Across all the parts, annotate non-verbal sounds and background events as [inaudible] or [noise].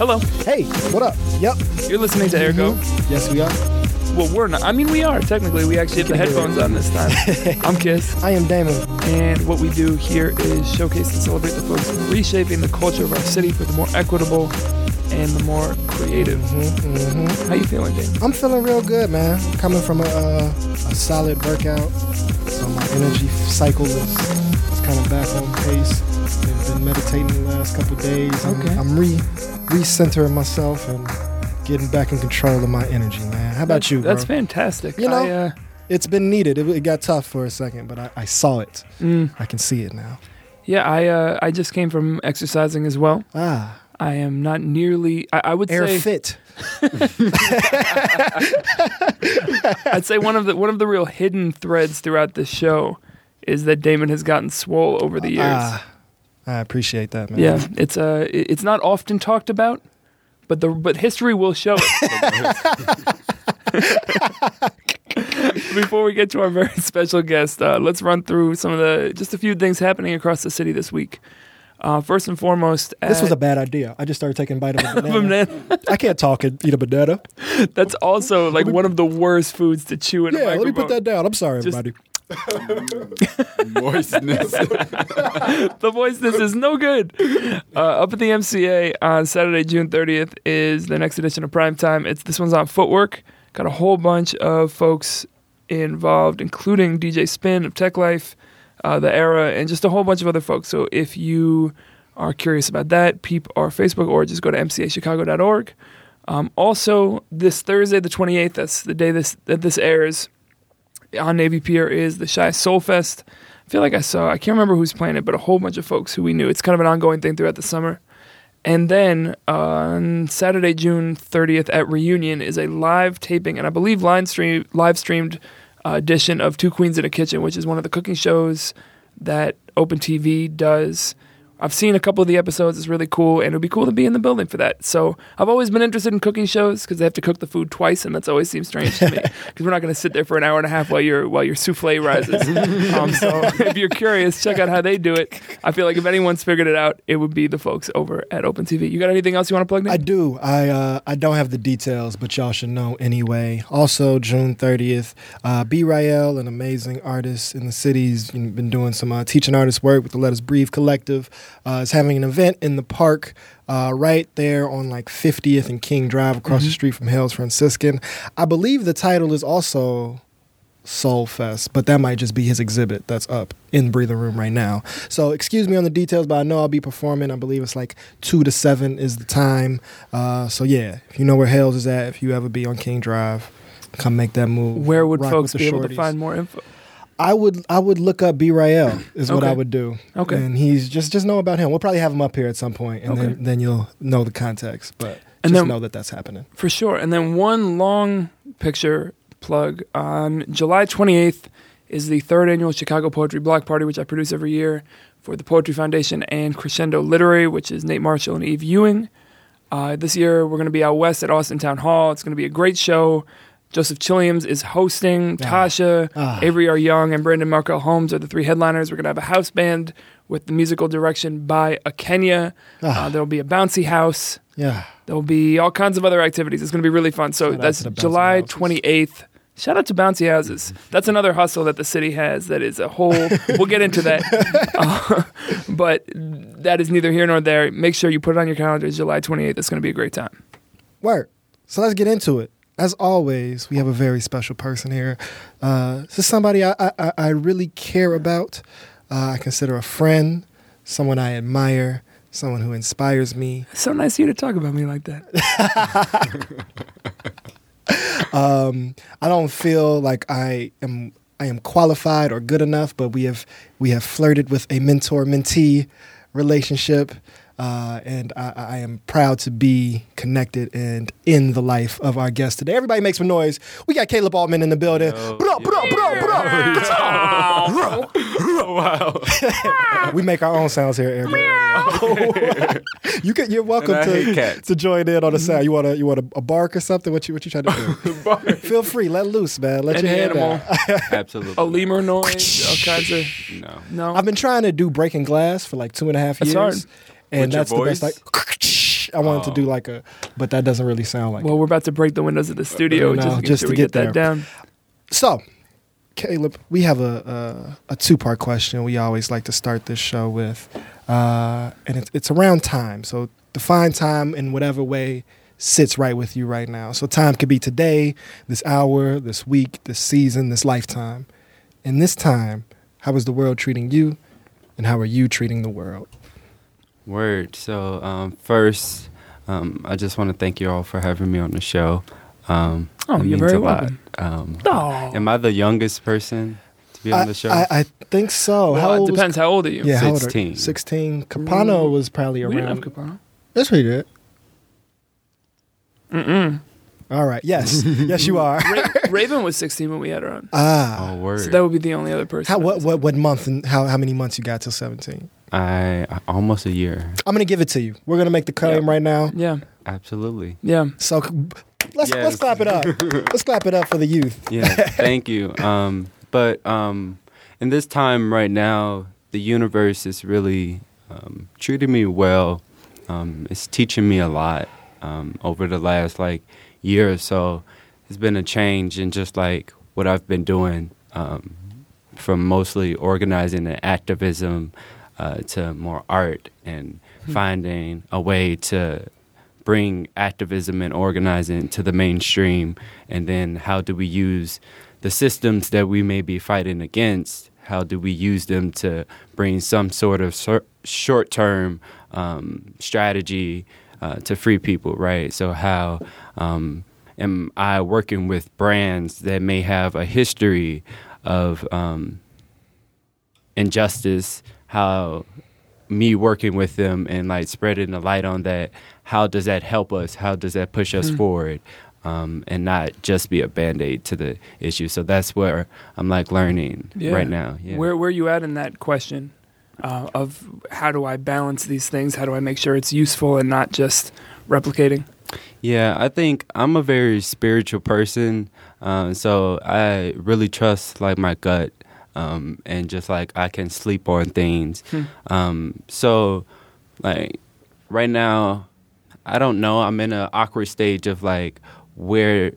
Hello. Hey, what up? Yep. You're listening to Ergo. Yes, we are. Well, we're not. I mean, we are technically. We actually have the headphones on this time. [laughs] I'm Kiss, I am Damon. and what we do here is showcase and celebrate the folks reshaping the culture of our city for the more equitable and the more creative. Mm-hmm, How you feeling, Dave? I'm feeling real good, man. Coming from a, uh, a solid workout, so my energy cycle is, kind of back on pace. I've been meditating the last couple days. I'm- Okay. I'm re recentering myself and getting back in control of my energy, man. How about you, That's fantastic. You know- I, uh, It's been needed. It, it got tough for a second, but I, I saw it. mm, I can see it now. yeah, I uh, I just came from exercising as well. Ah, I am not nearly. I, I would air say fit. [laughs] [laughs] I'd say one of the one of the real hidden threads throughout this show is that Damon has gotten swole over the years. Ah, I appreciate that, man. Yeah, it's uh, it's not often talked about, but the but history will show it. [laughs] [laughs] Before we get to our very [laughs] special guest, uh, let's run through some of the just a few things happening across the city this week. Uh, first and foremost, This was a bad idea. I just started taking a bite of a banana. banana. I can't talk and eat a banana. That's also like one of the worst foods to chew in a Yeah, let me put that down. I'm sorry, Just- everybody. [laughs] Moistness. the voiceness is no good. Uh, up at the MCA on Saturday, June 30th, is the next edition of Prime Time. It's this one's on footwork. Got a whole bunch of folks involved, including DJ Spinn of Teklife, uh, the Era, and just a whole bunch of other folks. So if you are curious about that, peep our Facebook or just go to mcachicago.org. Um, also, this Thursday, the 28th, that's the day this that this airs on Navy Pier is the Chi Soul Fest. I feel like I saw, I can't remember who's playing it, but a whole bunch of folks who we knew. It's kind of an ongoing thing throughout the summer. And then uh, on Saturday, June 30th at Reunion is a live taping, and I believe live, stream, live streamed uh, edition of Two Queens in a Kitchen, which is one of the cooking shows that Open TV does. I've seen a couple of the episodes. It's really cool, and it would be cool to be in the building for that. So I've always been interested in cooking shows because they have to cook the food twice, and that's always seems strange to me [laughs] because we're not going to sit there for an hour and a half while your while your souffle rises. [laughs] um, so if you're curious, check out how they do it. I feel like if anyone's figured it out, it would be the folks over at Open TV. You got anything else you want to plug? I do. I uh, I don't have the details, but y'all should know anyway. Also, June 30th, uh, B. Rael, an amazing artist in the city's you know, been doing some uh, teaching artist work with the Let Us Breathe Collective. Uh, is having an event in the park uh, right there on like 50th and King Drive across the street from Hales Franciscan. I believe the title is also Soul Fest, but that might just be his exhibit that's up in Breathing Room right now. So excuse me on the details, but I know I'll be performing. I believe it's like two to seven is the time. Uh, so yeah, if you know where Hales is at, if you ever be on King Drive, come make that move. Where would Rock folks be able to find more info? I would I would look up B Rael is what Okay. I would do. Okay. and he's just just know about him. We'll probably have him up here at some point, and Okay. then then you'll know the context. But And just then- know that that's happening. For sure. And then one long picture plug on July 28th is the third annual Chicago Poetry Block Party, which I produce every year for the Poetry Foundation and Crescendo Literary, which is Nate Marshall and Eve Ewing. Uh, this year, we're going to be out west at Austin Town Hall. It's going to be a great show. Joseph Chilliams is hosting. Ah. Tasha, Ah. Avery R. Young, and Brandon Markel Holmes are the three headliners. We're going to have a house band with the musical direction by Akenya. Ah. Uh, there'll be a bouncy house. Yeah, There'll be all kinds of other activities. It's going to be really fun. So Shout that's to the bouncy July houses. 28th. Shout out to Bouncy Houses. That's another hustle that the city has that is a whole. we'll get into that. [laughs] Uh, but that is neither here nor there. Make sure you put it on your calendar. July 28th. It's going to be a great time. Word. So let's get into it. As always, we have a very special person here. Uh, this is somebody I, I, I- really care about. Uh, I consider a friend, someone I admire, someone who inspires me. So nice of you to talk about me like that. [laughs] Um, I don't feel like I am I am qualified or good enough, but we have we have flirted with a mentor mentee relationship. Uh, and I, I am proud to be connected and in the life of our guest today. Everybody make some noise. We got Caleb Altman in the building. Bro, bro, bro, bro. wow. [laughs] We make our own sounds here, Eric. [laughs] you can, you're welcome And I hate to, to join in on the sound. You want to you want a, a bark or something? What you what you trying to do? [laughs] Feel free, let loose, man. Let Any your hand animal. out. Absolutely. A lemur noise, all kinds of. No. No. I've been trying to do breaking glass for like two and a half That's years, hard. And With your that's the best. Like, [laughs] I wanted to do like a, but that doesn't really sound like. Well, we're about to break the windows of the studio No, just, to, just sure to get get, that there. down. So, Caleb, we have a a, a two part question. We always like to start this show with, uh, and it's it's around time. So define time in whatever way sits right with you right now. So time could be today, this hour, this week, this season, this lifetime. In this time, how is the world treating you, and how are you treating the world? Word. So um, first, um, I just want to thank you all for having me on the show. Um, Oh, it you're means very a lot. welcome. Um, Oh. Am I the youngest person to be on the show? I, I think so. well, how it old was- depends. How old are you? yeah, how old are- 16. 16. Capano Mm. was probably around. we didn't have around. Capano. That's what he did. Mm-mm. All right. Yes. [laughs] yes, you are. Ra- [laughs] Raven was 16 when we had her on. Ah. oh, word. So that would be the only other person. How what what what month and how how many months you got till 17? I almost a year. I'm going to give it to you. We're going to make the claim Yeah. right now. Yeah, Absolutely. yeah. So let's let's clap it up. [laughs] let's clap it up for the youth. Yeah. thank you. Um, but um, in this time right now, the universe is really um, treating me well. Um, it's teaching me a lot um, over the last like year or so. It's been a change in just like what I've been doing um, from mostly organizing and activism uh, to more art and finding a way to bring activism and organizing to the mainstream. And then how do we use the systems that we may be fighting against? How do we use them to bring some sort of sor- short-term um, strategy uh, to free people right? So how um, am i working with brands that may have a history of um, injustice how me working with them and like spreading the light on that how does that help us how does that push us Mhm. forward um, and not just be a band-aid to the issue so that's where i'm like learning Yeah. right now yeah. Where where are you at in that question uh, of how do I balance these things? How do I make sure it's useful and not just replicating? Yeah, I think I'm a very spiritual person, um, so I really trust like my gut, um, and just like I can sleep on things. Hmm. Um, so, like right now, I don't know. I'm in an awkward stage of like where,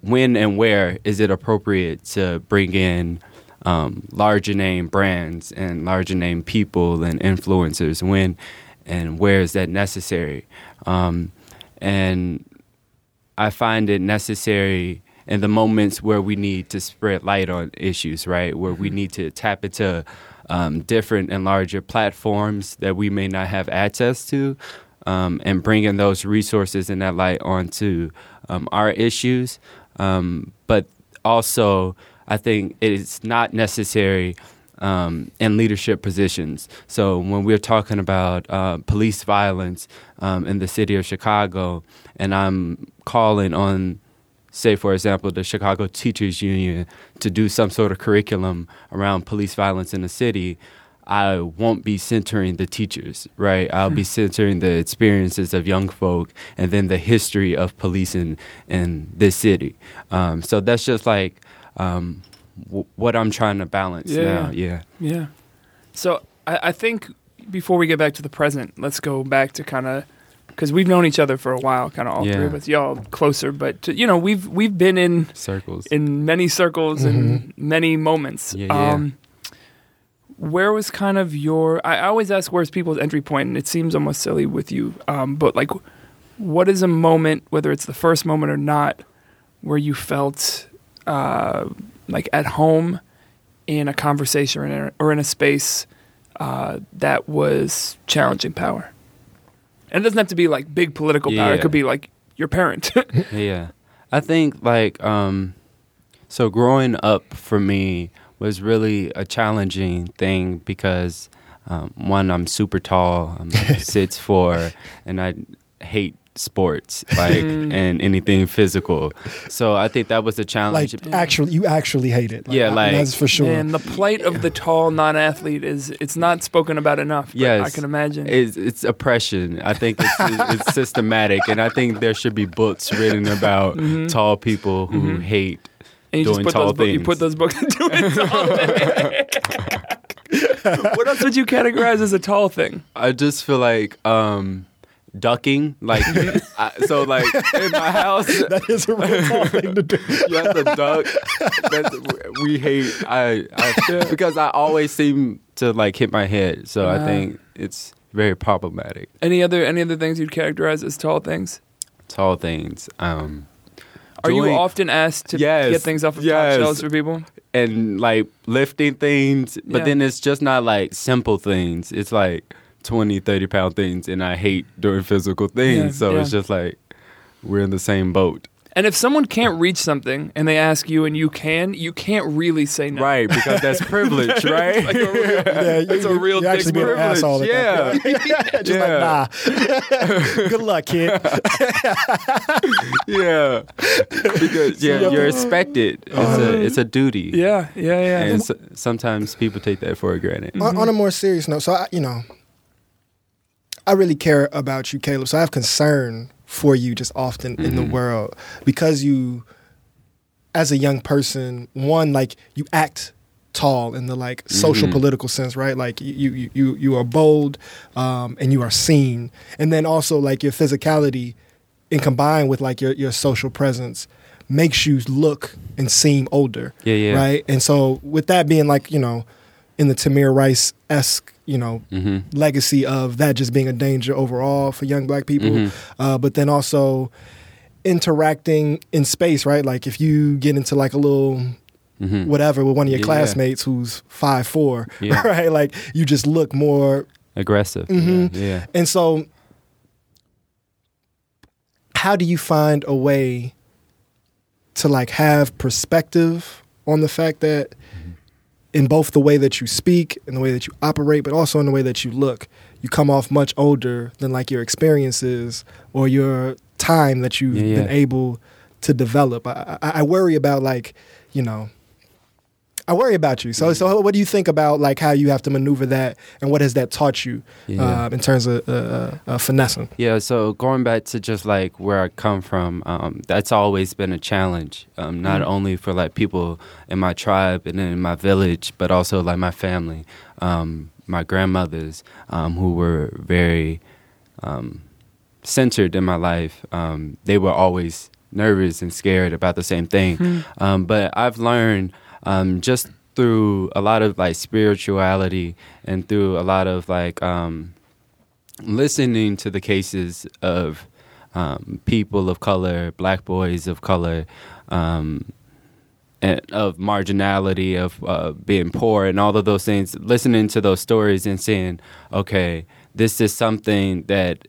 when, and where is it appropriate to bring in um, larger name brands and larger name people and influencers? When and where is that necessary? Um, and I find it necessary in the moments where we need to spread light on issues, right? Where we need to tap into um, different and larger platforms that we may not have access to, um, and bringing those resources and that light onto um, our issues. Um, but also, I think it is not necessary um, in leadership positions. So when we're talking about uh, police violence um, in the city of Chicago, and I'm calling on, say, for example, the Chicago Teachers Union to do some sort of curriculum around police violence in the city. I won't be centering the teachers, right? I'll be centering the experiences of young folk and then the history of policing in this city. Um, so that's just like um, w- what I'm trying to balance Yeah. now. Yeah. Yeah. So I, I think before we get back to the present, let's go back to kind of because we've known each other for a while, kind of all three of us, y'all closer, but you know we've we've been in Circles. in many circles and many moments. Yeah, yeah. Um, where was kind of your? I I always ask where's people's entry point, and it seems almost silly with you. Um, but like, what is a moment, whether it's the first moment or not, where you felt uh, like at home in a conversation or in a, or in a space uh, that was challenging power? And it doesn't have to be like big political power. It could be like your parent. [laughs] yeah. I think like um so growing up for me was really a challenging thing because um, one I'm super tall, I'm like [laughs] six four, and I hate sports [laughs] like Mm. and anything physical. So I think that was a Like challenge. actually, you actually hate it. Yeah, like- that's for sure. And the plight of the tall non-athlete is it's not spoken about enough. But Yes. I can imagine. It's, it's oppression. I think it's, [laughs] it's systematic, and I think there should be books written about Mhm. tall people who Mhm. hate and you just doing put tall those books. You put those books [laughs] into it what else would you categorize as a tall thing? I just feel like um, ducking. Like, [laughs] I, so like in my house, [laughs] That is a real thing to do. [laughs] you have to duck. That's, we hate I, I because I always seem to like hit my head. So I think it's very problematic. Any other any other things you'd characterize as tall things? Tall things. Um, Are you often asked to Yes, get things off of yes. top shelves for people? and like lifting things, but Yeah. then it's just not like simple things. It's like 20, 30 pound things, and I hate doing physical things. Yeah, so it's just like we're in the same boat. And if someone can't reach something and they ask you and you can, you can't really say no. Right, because that's [laughs] privilege, right? Like a real- [laughs] Yeah, you, That's a real you actually dick be an privilege, asshole. at that yeah. [laughs] just Yeah. like nah. Good luck, kid. yeah, because yeah, you're expected. It's a uh-huh. it's a duty. yeah, yeah, yeah. and so, sometimes people take that for granted. on, on a more serious note, so I, you know, I really care about you, Caleb. So I have concern for you just often in the world because you, as a young person, one like you act tall in the like social political sense, right? Like you you you you are bold, um, and you are seen, and then also like your physicality, and combined with like your your social presence. Makes you look and seem older, Yeah, yeah. right? And so, with that being like you know, in the Tamir Rice esque, you know, hmm legacy of that just being a danger overall for young black people, Mhm. uh, but then also interacting in space, right? Like if you get into like a little hmm whatever with one of your Yeah. classmates who's five four, Yeah. [laughs] right? Like you just look more, Aggressive. Mhm. Yeah. yeah. and so how do you find a way to like have perspective on the fact that in both the way that you speak and the way that you operate, but also in the way that you look, you come off much older than like your experiences or your time that you've Yeah, yeah. been able to develop. I, I, I worry about like, you know, I worry about you. So, so what do you think about like how you have to maneuver that, and what has that taught you Yeah. uh, in terms of uh, uh, uh, finessing? Yeah, so going back to just like where I come from, um, that's always been a challenge. Um, not Mm. only for like people in my tribe and in my village, but also like my family, um, my grandmothers, um, who were very um, centered in my life. Um, they were always nervous and scared about the same thing. Hmm. Um, but I've learned um, just through a lot of like spirituality and through a lot of like um, listening to the cases of um, people of color, black boys of color, um, and of marginality, of uh, being poor, and all of those things. Listening to those stories and saying, okay, this is something that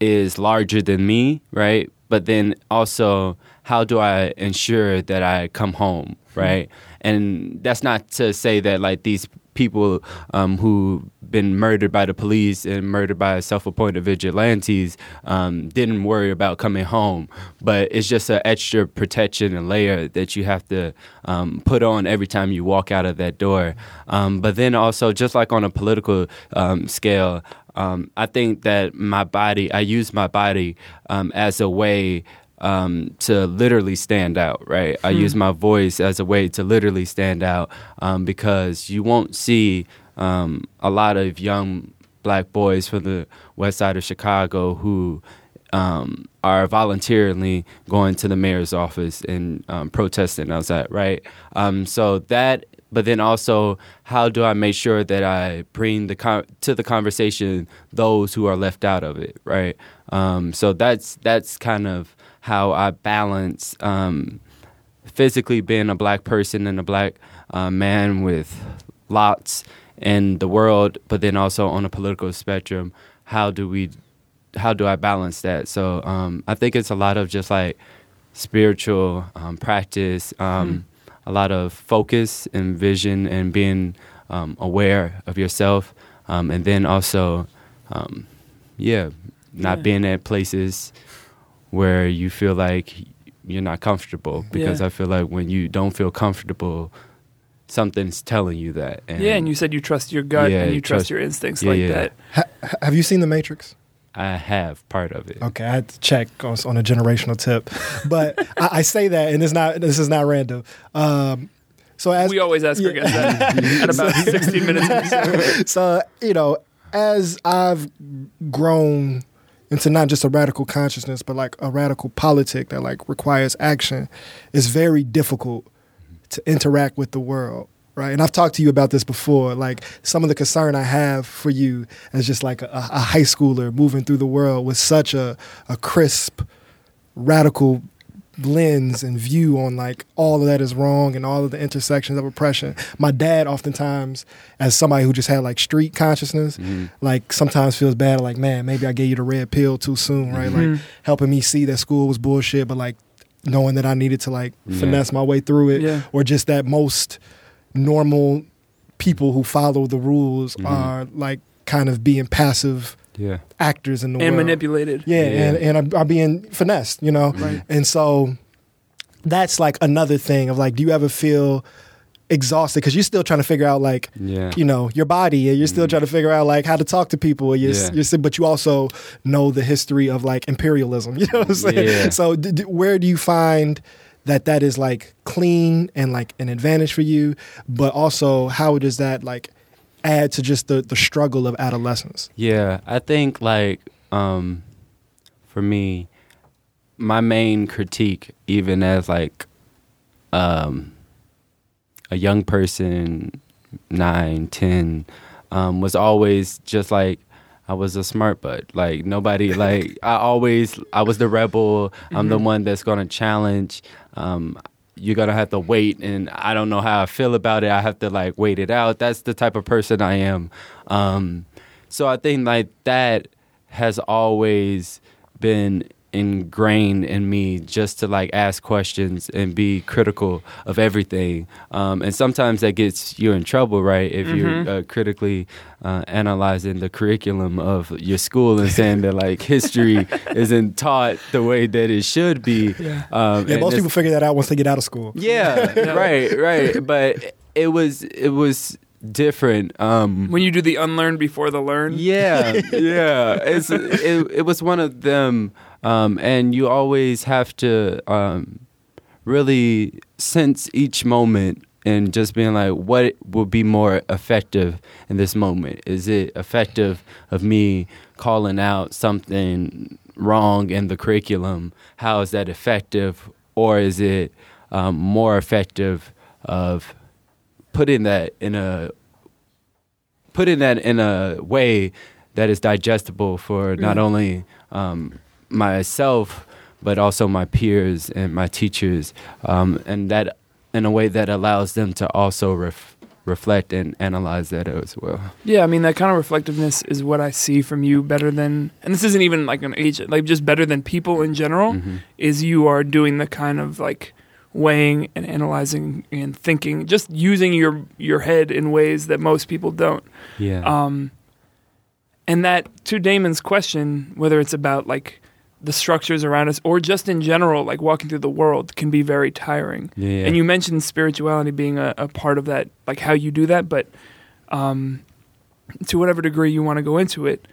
is larger than me, right? But then also, how do I ensure that I come home, right? And that's not to say that like these people um, who been murdered by the police and murdered by self-appointed vigilantes um, didn't worry about coming home, but it's just an extra protection and layer that you have to um, put on every time you walk out of that door. Um, but then also, just like on a political um, scale, um, I think that my body, I use my body um, as a way um, to literally stand out, right? I use my voice as a way to literally stand out um, because you won't see um, a lot of young black boys from the west side of Chicago who um, are voluntarily going to the mayor's office and um, protesting outside, right? Um, so that, but then also, how do I make sure that I bring the con- to the conversation those who are left out of it, right? Um, so that's that's kind of how I balance um, physically being a black person and a black uh, man with lots in the world, but then also on a political spectrum, how do we, how do I balance that? So um, I think it's a lot of just like spiritual um, practice, um, a lot of focus and vision, and being um, aware of yourself, um, and then also, um, yeah, not Yeah. being at places where you feel like you're not comfortable because Yeah. I feel like when you don't feel comfortable, something's telling you that. And yeah, and you said you trust your gut Yeah, and you you trust, trust- your instincts yeah, like yeah. that. Ha- have you seen The Matrix? I have part of it. Okay, I had to check on, on a generational tip, but I, I say that, and it's not. This is not random. Um, so as we always ask our guests that [laughs] at about 16 minutes. into so you know, as I've grown into not just a radical consciousness, but like a radical politic that like requires action, it's very difficult to interact with the world. Right. And I've talked to you about this before. Like some of the concern I have for you as just like a, a high schooler moving through the world with such a, a crisp, radical lens and view on like all of that is wrong and all of the intersections of oppression. My dad oftentimes, as somebody who just had like street consciousness, Mm-hmm. like sometimes feels bad, like, man, maybe I gave you the red pill too soon, right? Mhm. Like helping me see that school was bullshit, but like knowing that I needed to like Yeah. finesse my way through it. Yeah. Or just that most normal people who follow the rules Mhm. are like kind of being passive Yeah. actors in the and world. manipulated. Yeah, Yeah. and, and I'm, I'm being finessed, you know? Right. And so that's like another thing of like, do you ever feel exhausted? Because you're still trying to figure out like, Yeah. you know, your body, and you're still Mhm. trying to figure out like how to talk to people. You're, Yeah. you're, but you also know the history of like imperialism. [laughs] You know what I'm saying? Yeah. So d- d- where do you find that that is like clean and like an advantage for you? But also, how does that like add to just the the struggle of adolescence? Yeah, I think like um for me my main critique even as like um a young person nine, ten, um, was always just like I was a smart butt. Like nobody [laughs] like I always I was the rebel. I'm the Mhm. one that's gonna challenge. Um, you're gonna have to wait and I don't know how I feel about it. I have to like wait it out. That's the type of person I am. Um, so I think like that has always been ingrained in me just to like ask questions and be critical of everything. Um, and sometimes that gets you in trouble, right? If Mhm. you're uh, critically uh, analyzing the curriculum of your school and saying that like history [laughs] isn't taught the way that it should be. Yeah. Um, Yeah, most people figure that out once they get out of school. yeah, Yeah. right, right. But it was it was different. Um, When you do the unlearn before the learn. yeah, [laughs] yeah. It's it, it was one of them, um, and you always have to um, really sense each moment and just being like, what will be more effective in this moment? Is it effective of me calling out something wrong in the curriculum? How is that effective, or is it um, more effective of putting that in a putting that in a way that is digestible for not only um, myself but also my peers and my teachers, um, and that in a way that allows them to also ref- reflect and analyze that as well. Yeah, I mean that kind of reflectiveness is what I see from you better than, and this isn't even like an age, like just better than people in general. Mhm. Is you are doing the kind of like weighing and analyzing and thinking, just using your your head in ways that most people don't. Yeah. Um, and that to Damon's question, whether it's about like the structures around us or just in general, like walking through the world, can be very tiring. yeah. And you mentioned spirituality being a, a part of that, like how you do that, but um, to whatever degree you want to go into it,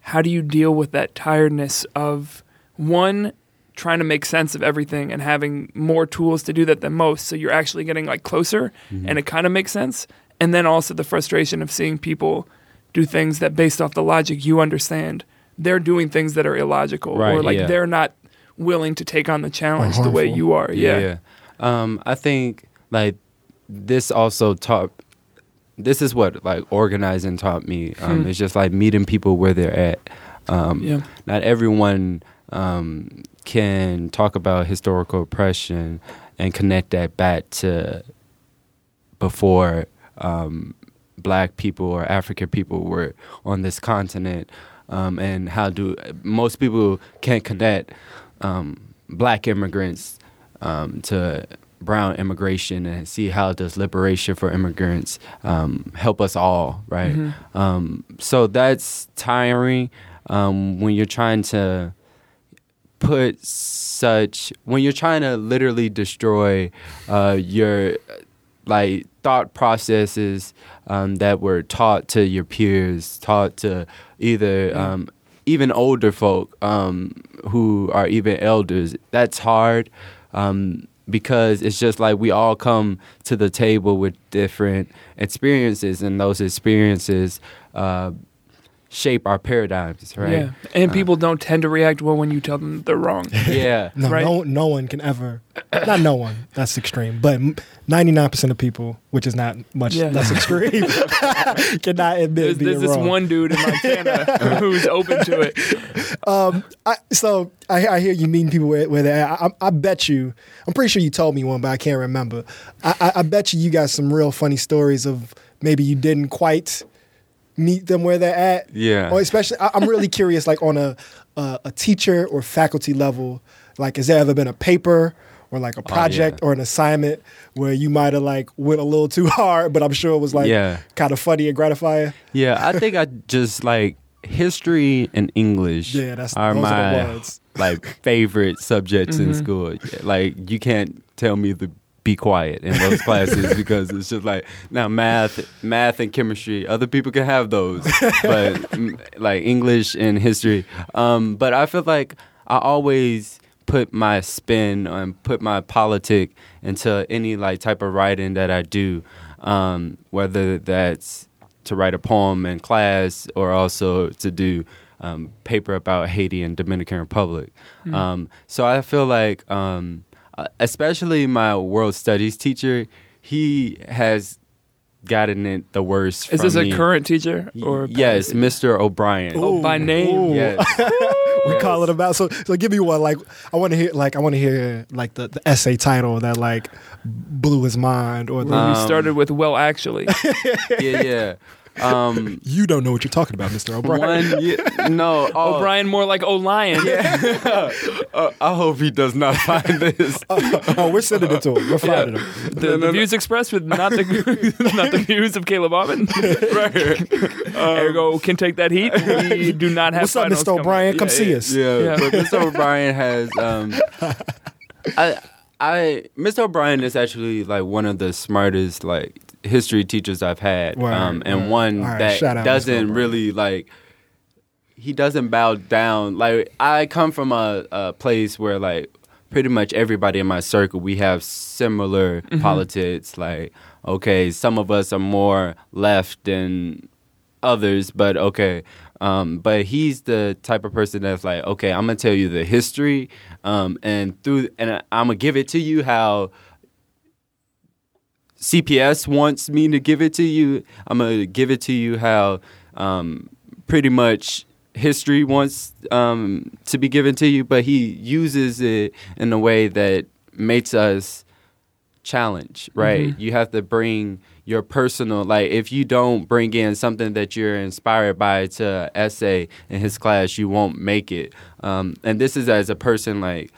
how do you deal with that tiredness of one trying to make sense of everything and having more tools to do that than most, so you're actually getting like closer Mhm. and it kind of makes sense, and then also the frustration of seeing people do things that based off the logic you understand, they're doing things that are illogical or like yeah. they're not willing to take on the challenge the way you are. Yeah. yeah. Um, I think like this also taught. This is what like organizing taught me. Um, Hmm. It's just like meeting people where they're at. Um, Yeah. not everyone um, can talk about historical oppression and connect that back to before um, black people or African people were on this continent, um, and how do most people can't connect um, black immigrants um, to brown immigration and see how does liberation for immigrants um, help us all, right? Mhm. Um, so that's tiring um, when you're trying to put such when you're trying to literally destroy uh, your like thought processes um, that were taught to your peers, taught to either um, even older folk um, who are even elders. That's hard um, because it's just like we all come to the table with different experiences, and those experiences uh, shape our paradigms, right? Yeah, and Uh, people don't tend to react well when you tell them they're wrong. [laughs] Yeah. No, Right. no, no one can ever. Not no one. That's extreme. But ninety nine percent of people, which is not much Yeah. less extreme, [laughs] [laughs] cannot admit There's, being there's this one dude in Montana who's open to it. Um, I, so I, I hear you meeting people where, where they're at. I, I bet you. I'm pretty sure you told me one, but I can't remember. I, I, I bet you you got some real funny stories of maybe you didn't quite meet them where they're at. Yeah. Or especially, I, I'm really curious, like on a, a a teacher or faculty level. Like, has there ever been a paper? Or like a project Oh, yeah. or an assignment where you might have like went a little too [laughs] hard, but I'm sure it was like Yeah. kind of funny and gratifying. Yeah, I think I just like history and English Yeah, that's are my are the words. like favorite subjects in Mhm. school. Like you can't tell me to be quiet in those classes [laughs] because it's just like now math, math and chemistry. Other people can have those, [laughs] but mm, like English and history. Um, but I feel like I always put my spin and put my politic into any like type of writing that I do, um, whether that's to write a poem in class or also to do um, paper about Haiti and Dominican Republic. Um, so I feel like, um, especially my world studies teacher, he has gotten it the worst. Is from this a current teacher or yes, Mr. O'Brien. Oh, by name. Ooh. Yes. [laughs] we Yes. call it about. So, so give me one. Like, I want to hear. Like, I want to hear like the, the essay title that like blew his mind, or the Where you Um, started with well actually. [laughs] yeah, yeah. Um, [laughs] you don't know what you're talking about, Mister O'Brien. one, yeah, no, [laughs] oh, O'Brien more like O'Lion. [laughs] uh, I hope he does not find this. oh, we're sending it to him. We're finding him. The, the views expressed with not the not the views of Caleb Alvin. Ergo can take that heat. We do not have. What's up, finals Mr. coming. O'Brien? Come Yeah, see yeah. us. Yeah, Yeah. but Mr. O'Brien has um I I Mr. O'Brien is actually like one of the smartest like history teachers I've had. Word, um and word. one right, that shout out Mr. doesn't really like he doesn't bow down. Like I come from a, a place where like pretty much everybody in my circle we have similar Mm-hmm. politics. Like okay, some of us are more left than others, but okay. Um, but he's the type of person that's like, okay, I'm gonna tell you the history, um, and through, and I'm gonna give it to you how CPS wants me to give it to you. I'm gonna give it to you how, um, pretty much history wants um, to be given to you, but he uses it in a way that makes us challenge, right? You have to bring your personal, like, if you don't bring in something that you're inspired by to essay in his class, you won't make it. Um, and this is as a person, like,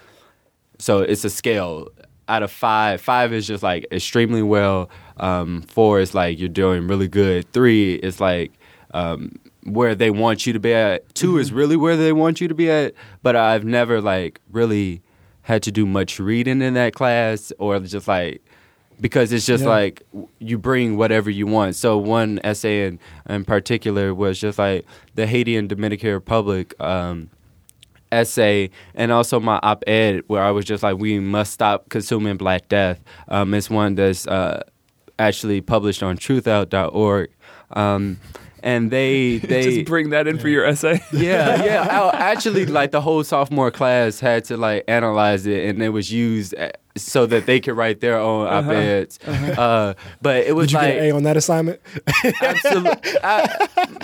so it's a scale out of five. Five is just like extremely well. Um, four is like you're doing really good. Three is like um, where they want you to be at. 2 is really where they want you to be at. But I've never like really had to do much reading in that class or just like because it's just Yeah. like you bring whatever you want. So one essay in, in particular was just like the Haiti and Dominican Republic. Um, essay and also my op-ed where I was just like, we must stop consuming Black Death. Um, it's one that's uh, actually published on truthout.org. Um, and they [laughs] they Just bring that in for your essay. [laughs] yeah yeah I, actually like the whole sophomore class had to like analyze it and it was used so that they could write their own op-eds. uh but it was Did you like get an A on that assignment? [laughs] absolutely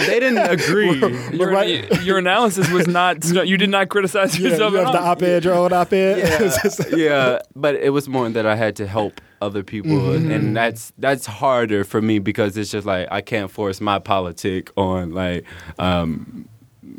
they didn't agree. Your, right. your analysis was not. [laughs] You did not criticize Yeah, yourself you at have the op-ed, your own op-ed. yeah, [laughs] yeah, but it was more that I had to help other people, and that's that's harder for me because it's just like I can't force my politic on like um,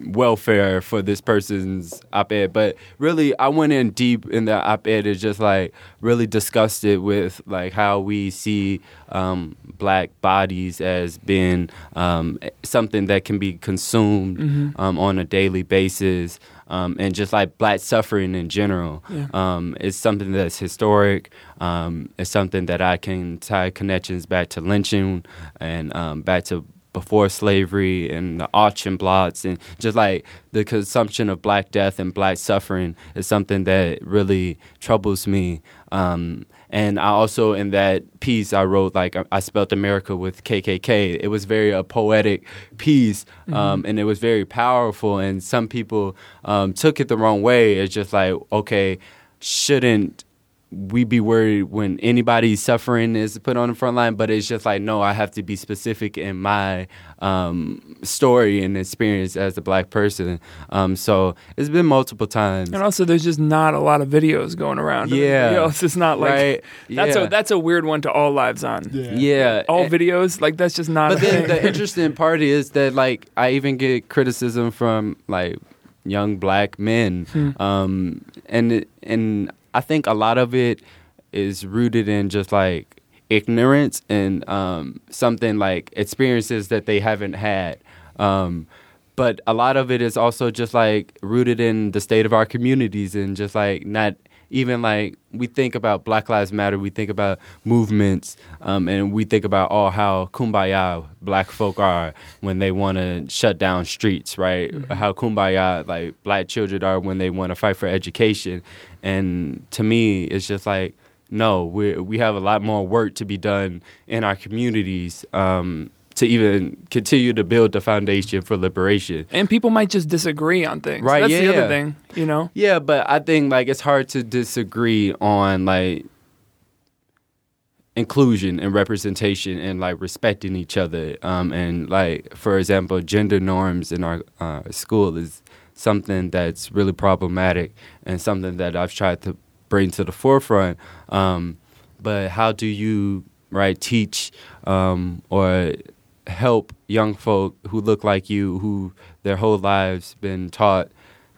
welfare for this person's op-ed. But really, I went in deep in the op-ed. It's just like really disgusted with like how we see um, black bodies as being um, something that can be consumed um, on a daily basis. Um, and just like black suffering in general, Yeah. um, it's something that's historic. Um, it's something that I can tie connections back to lynching and um, back to before slavery and the auction blots and just like the consumption of black death and black suffering is something that really troubles me. Um, and I also in that piece I wrote like I, spelt America with KKK. It was very a poetic piece, um, and it was very powerful. And some people um, took it the wrong way. It's just like okay, shouldn't we be worried when anybody's suffering is put on the front line, but it's just like, no, I have to be specific in my um, story and experience as a black person. Um, so it's been multiple times. And also, there's just not a lot of videos going around. Yeah. you it's just not like Right. that's Yeah. a that's a weird one to all lives on. Yeah. Yeah. All And- videos like that's just not. But a then thing. the interesting part is that like I even get criticism from like young black men, Hmm. um, and and I think a lot of it is rooted in just like ignorance and um, something like experiences that they haven't had. Um, but a lot of it is also just like rooted in the state of our communities and just like not even like we think about Black Lives Matter, we think about movements, um, and we think about all how kumbaya black folk are when they want to shut down streets, right? How kumbaya like black children are when they want to fight for education, and to me it's just like no, we we have a lot more work to be done in our communities. Um, to even continue to build the foundation for liberation. and people might just disagree on things. Right, That's yeah, the other yeah. thing. You know. Yeah, but I think like it's hard to disagree on like inclusion and representation and like respecting each other. Um, and like for example, gender norms in our uh, school is something that's really problematic and something that I've tried to bring to the forefront. Um, but how do you right teach um, or help young folk who look like you who their whole lives been taught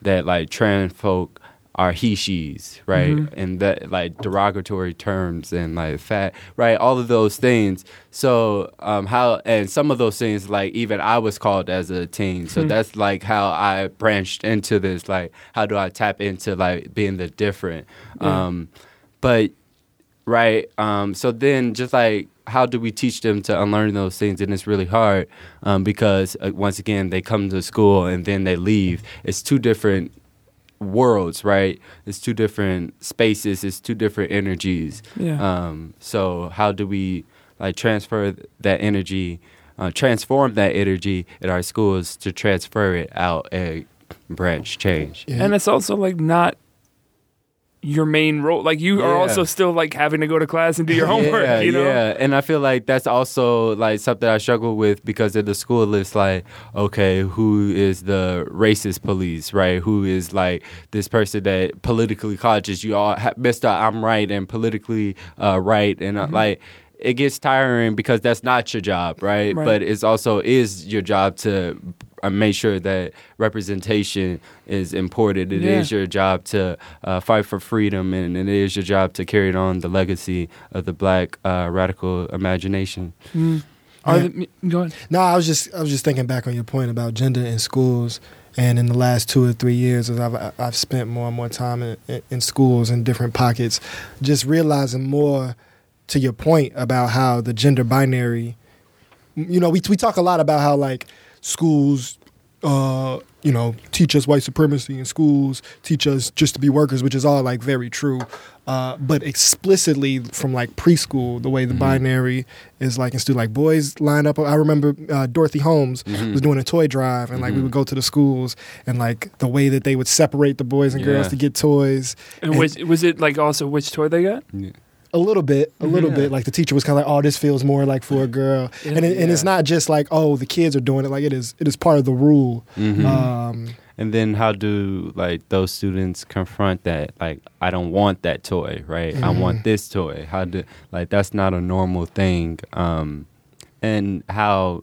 that like trans folk are he she's right? And that like derogatory terms and like fat right? All of those things. So um how and some of those things like even i was called as a teen. So that's like how i branched into this like how do i tap into like being the different? Um but right um so then just like how do we teach them to unlearn those things? And it's really hard um, because uh, once again they come to school and then they leave. It's two different worlds right? It's two different spaces. It's two different energies. Yeah. um so how do we like transfer that energy uh, transform that energy at our schools to transfer it out and branch change? Yeah. And it's also like not your main role. Like you are also still like having to go to class and do your [laughs] homework. Yeah, you know. yeah, and I feel like that's also like something I struggle with because at the school it's like, okay, who is the racist police, right? Who is like this person that politically conscious? You all, ha- Mister, I'm right and politically uh, right, and uh, like it gets tiring because that's not your job, right? Right. But it's also is your job to uh, make sure that representation is important. It is Yeah. your job to uh, fight for freedom, and it is your job to carry on the legacy of the Black uh, radical imagination. Mm. Are Yeah. the, go ahead. No, I was just I was just thinking back on your point about gender in schools, and in the last two or three years, as I've I've spent more and more time in, in, in schools in different pockets, just realizing more to your point about how the gender binary. You know, we we talk a lot about how like schools, uh, you know, teach us white supremacy in schools, teach us just to be workers, which is all like very true. Uh, but explicitly from like preschool, the way the Mhm. binary is like instead like boys line up. I remember uh, Dorothy Holmes Mhm. was doing a toy drive, and like we Mhm. would go to the schools, and like the way that they would separate the boys and girls Yeah. to get toys, And And- which, was it like also which toy they got? A little bit, a little Yeah. bit. Like the teacher was kind of like, "Oh, this feels more like for a girl," and it, and it's not just like, "Oh, the kids are doing it." Like it is, it is part of the rule. Mhm. Um, And then how do like those students confront that? Like, I don't want that toy, right? I Mhm. want this toy. How do like that's not a normal thing? Um, and how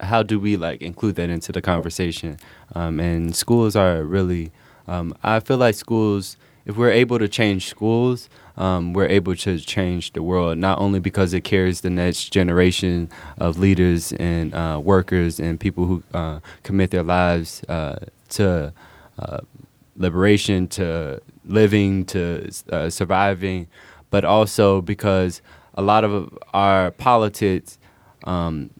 how do we like include that into the conversation? Um, and schools are really, um, I feel like schools. If we're able to change schools, um, we're able to change the world. Not only because it carries the next generation of leaders and uh, workers and people who uh, commit their lives uh, to uh, liberation, to living, to uh, surviving, but also because a lot of our politics um,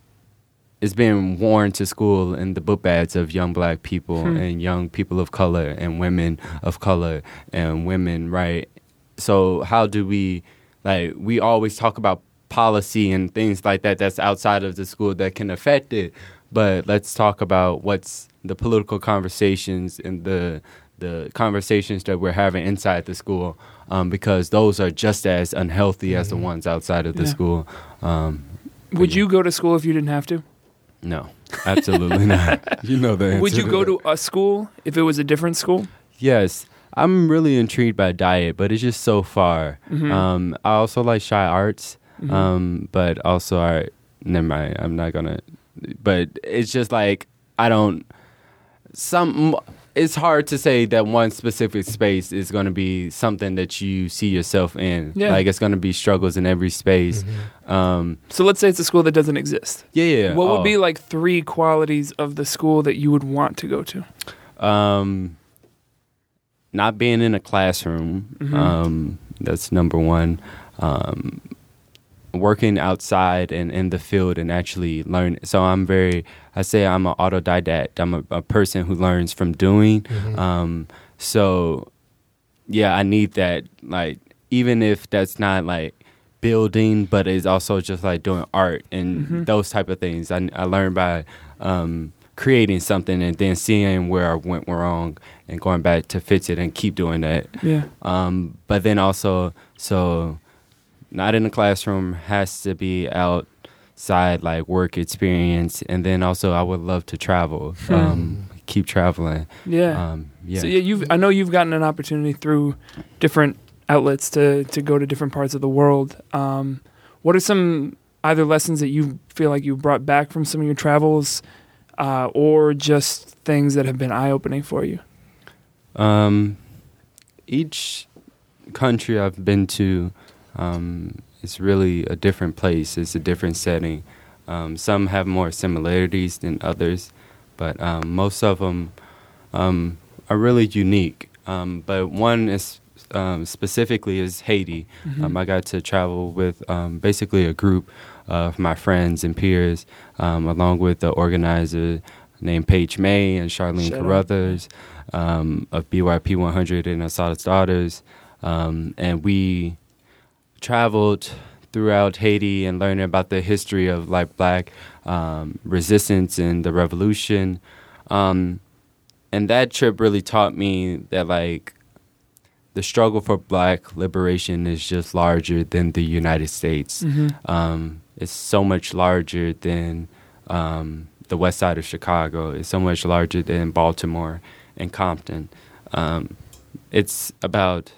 is being worn to school in the book bags of young black people Hmm. and young people of color and women of color and women, right? So how do we like we always talk about policy and things like that that's outside of the school that can affect it. But let's talk about what's the political conversations and the the conversations that we're having inside the school, um, because those are just as unhealthy as the ones outside of the Yeah. school. Um, Would you go to school if you didn't have to? no, absolutely not. [laughs] You know the answer. Would you go that. to a school if it was a different school? Yes, I'm really intrigued by diet, but it's just so far. Mhm. Um, I also like shy arts, Mhm. um, but also I never mind. I'm not gonna. But it's just like I don't. Some it's hard to say that one specific space is going to be something that you see yourself in. Yeah. Like it's going to be struggles in every space. Um, so let's say it's a school that doesn't exist. yeah, yeah. What would oh. be like three qualities of the school that you would want to go to? Um, not being in a classroom. Mhm. Um, that's number one. Um, working outside and in the field and actually learn. So I'm very. I say I'm an autodidact. I'm a, a person who learns from doing. Um, so yeah, I need that. Like even if that's not like building, but it's also just like doing art and Mhm. those type of things. I, I learned by um, creating something and then seeing where I went wrong and going back to fix it and keep doing that. Yeah. Um, but then also, so not in the classroom has to be outside, like work experience, and then also I would love to travel. Um, keep traveling. Yeah. Um, yeah. So yeah, you've I know you've gotten an opportunity through different outlets to to go to different parts of the world. Um, what are some either lessons that you feel like you brought back from some of your travels, uh, or just things that have been eye opening for you? Um, each country I've been to um, is really a different place. It's a different setting. Um, some have more similarities than others, but um, most of them um, are really unique. Um, but one is um, specifically is Haiti. Mm-hmm. Um, I got to travel with um, basically a group of my friends and peers, um, along with the organizer named Page May and Charlene. Carruthers um, of BYP 100 and Assata's Daughters. Um, and we traveled throughout Haiti and learning about the history of like black um, resistance and the revolution. Um, and that trip really taught me that like the struggle for black liberation is just larger than the United States. Mm-hmm. Um, it's so much larger than um, the west side of Chicago. It's so much larger than Baltimore and Compton. Um, it's about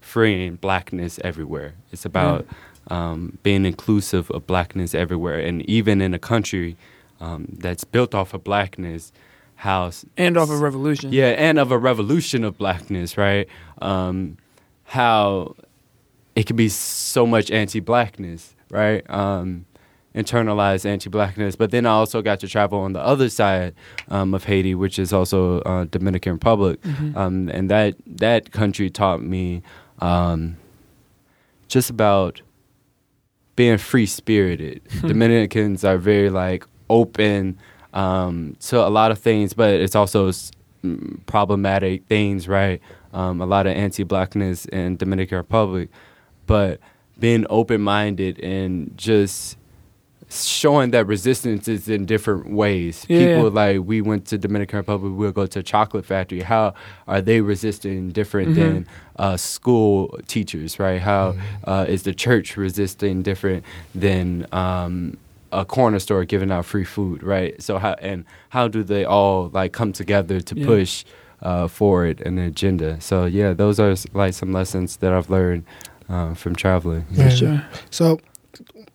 freeing blackness everywhere. It's about um, being inclusive of blackness everywhere. And even in a country um, that's built off of blackness, how s- And of a revolution. yeah, and of a revolution of blackness, right? Um, how it can be so much anti-blackness, right? Um, internalized anti-blackness. But then I also got to travel on the other side um, of Haiti, which is also uh, Dominican Republic, Mhm. um, and that that country taught me um, just about being free spirited. [laughs] Dominicans are very like open um, to a lot of things, but it's also s- mm, problematic things, right? Um, a lot of anti-blackness in Dominican Republic, but being open-minded and just showing that resistance is in different ways. Yeah. People like we went to Dominican Republic, we'll go to a chocolate factory. How are they resisting different Mhm. than uh, school teachers, right? How uh, is the church resisting different than um, a corner store giving out free food, right? So how and how do they all like come together to Yeah. push uh, forward an agenda? So yeah, those are like some lessons that I've learned uh, from traveling. For Yeah. sure. So,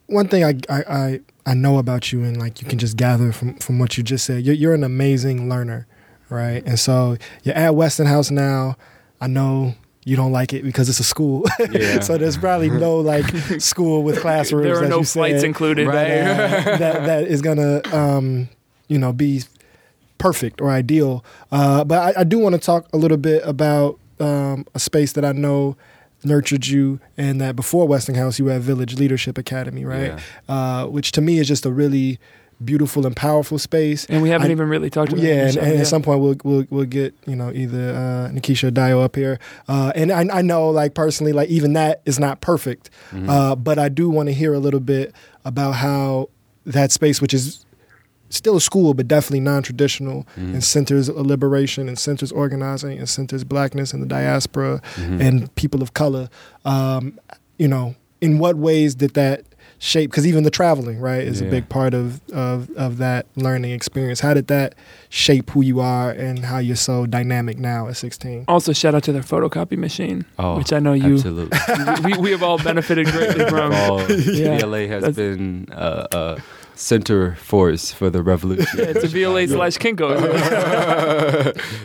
one thing I, I I I know about you, and like you can just gather from from what you just said, you're you're an amazing learner, right? And so you're at Westinghouse now. I know you don't like it because it's a school, Yeah. [laughs] so there's probably no like school with classrooms. There are no you flights said, included. Right. that, uh, that that is gonna um, you know be perfect or ideal. Uh, but I, I do want to talk a little bit about um, a space that I know nurtured you, and that before Westinghouse you were at Village Leadership Academy, right? Yeah. Uh, which to me is just a really beautiful and powerful space. And we haven't I- even really talked about Yeah, it. and, and yeah. at some point we'll we'll we'll get you know either uh, Nikisha or Dio up here, uh, and I, I know like personally like even that is not perfect, Mm-hmm. uh, but I do want to hear a little bit about how that space, which is still a school but definitely non-traditional, Mm-hmm. and centers liberation and centers organizing and centers blackness and the diaspora Mm-hmm. and people of color. Um, you know, in what ways did that shape? Because even the traveling, right, is a big part of, of of that learning experience. How did that shape who you are and how you're so dynamic now at 16? Also, shout out to their photocopy machine, Oh, which I know you. Absolutely. [laughs] we, we have all benefited greatly [laughs] from. All, Yeah. VLA has That's- been uh, a center force for the revolution. Yeah, it's a VLA [laughs] slash Kinko.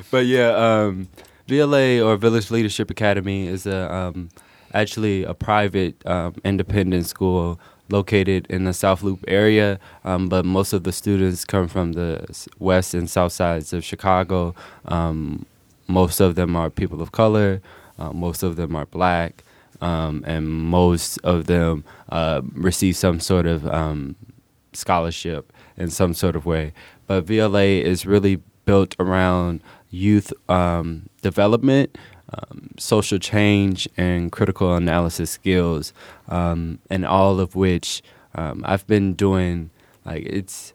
[laughs] but yeah, um, VLA or Village Leadership Academy is a um, actually a private um, independent school located in the South Loop area, um, but most of the students come from the west and south sides of Chicago. Um, most of them are people of color. Uh, most of them are black, um, and most of them uh, receive some sort of um, scholarship in some sort of way. But VLA is really built around youth um, development, um, social change, and critical analysis skills, um, and all of which um, I've been doing. Like it's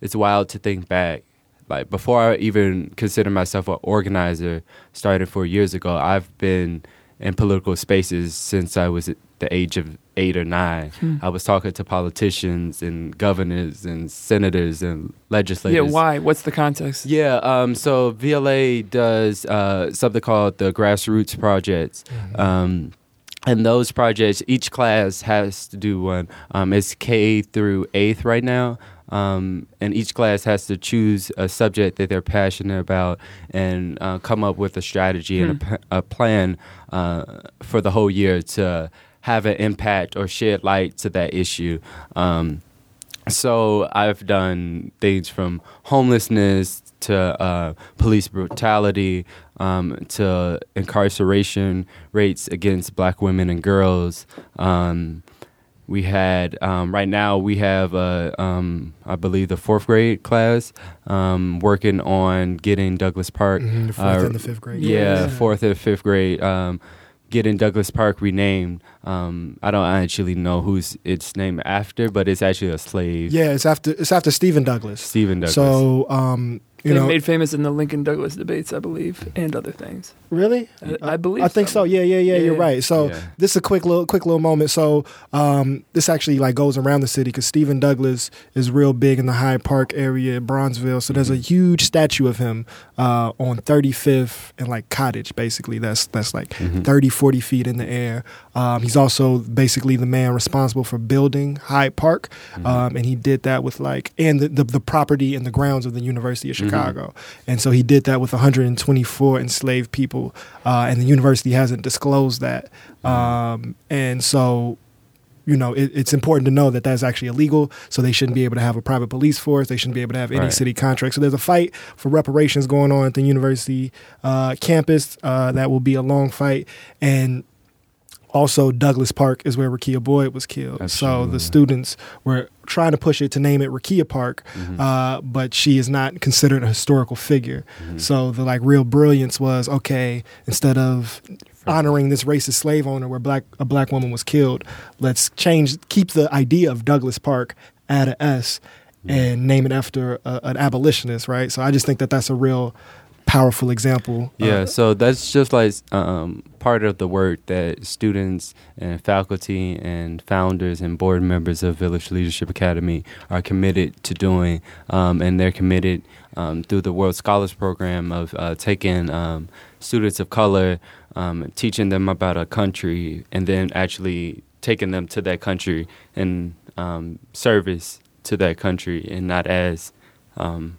it's wild to think back. Like before I even consider myself an organizer, started four years ago, I've been in political spaces since I was the age of eight or nine. Hmm. I was talking to politicians and governors and senators and legislators. yeah, why? What's the context? Yeah, um, so VLA does uh, something called the Grassroots Projects. Um, and those projects, each class has to do one. Um, it's K through eighth right now. Um, and each class has to choose a subject that they're passionate about and uh, come up with a strategy and a, p- a plan uh, for the whole year to have an impact or shed light to that issue. Um, so I've done things from homelessness to uh, police brutality um, to incarceration rates against black women and girls. Um, we had um, right now we have uh, um, I believe the fourth grade class um, working on getting Douglas Park Mhm, the fourth uh, and the fifth grade. yeah, Yeah. fourth and fifth grade. Getting Douglas Park renamed. Um, I don't actually know who's it's named after, but it's actually a slave. Yeah, it's after it's after Stephen Douglas. Stephen Douglas. So, um, you they know, made famous in the Lincoln Douglas debates, I believe, and other things. really, I, I believe. I think so. Yeah, yeah, yeah, You're right. So Yeah. this is a quick little, quick little moment. So um, this actually like goes around the city because Stephen Douglas is real big in the Hyde Park area, in Bronzeville. So there's a huge statue of him uh, on 35th and like Cottage, basically. That's that's like Mhm. 30, 40 feet in the air. Um, he's also basically the man responsible for building Hyde Park, Mm-hmm. um, and he did that with like and the, the the property and the grounds of the University of Mhm. Chicago, and so he did that with 124 enslaved people, uh, and the university hasn't disclosed that, um, and so. You know, it, it's important to know that that's actually illegal. So they shouldn't be able to have a private police force. They shouldn't be able to have any Right. city contracts. So there's a fight for reparations going on at the university uh, campus. Uh, that will be a long fight, and also Douglas Park is where Rekia Boyd was killed. So the students were trying to push it to name it Rekia Park, Mhm. uh, but she is not considered a historical figure. Mhm. So the like real brilliance was okay instead of honoring this racist slave owner where black a black woman was killed, let's change keep the idea of Douglas Park add a S and name it after a, an abolitionist, right? So I just think that that's a real powerful example. Yeah, Uh, so that's just like um, part of the work that students and faculty and founders and board members of Village Leadership Academy are committed to doing, um, and they're committed um, through the World Scholars Program of uh, taking um, students of color, um, teaching them about a country, and then actually taking them to that country and um, service to that country, and not as um,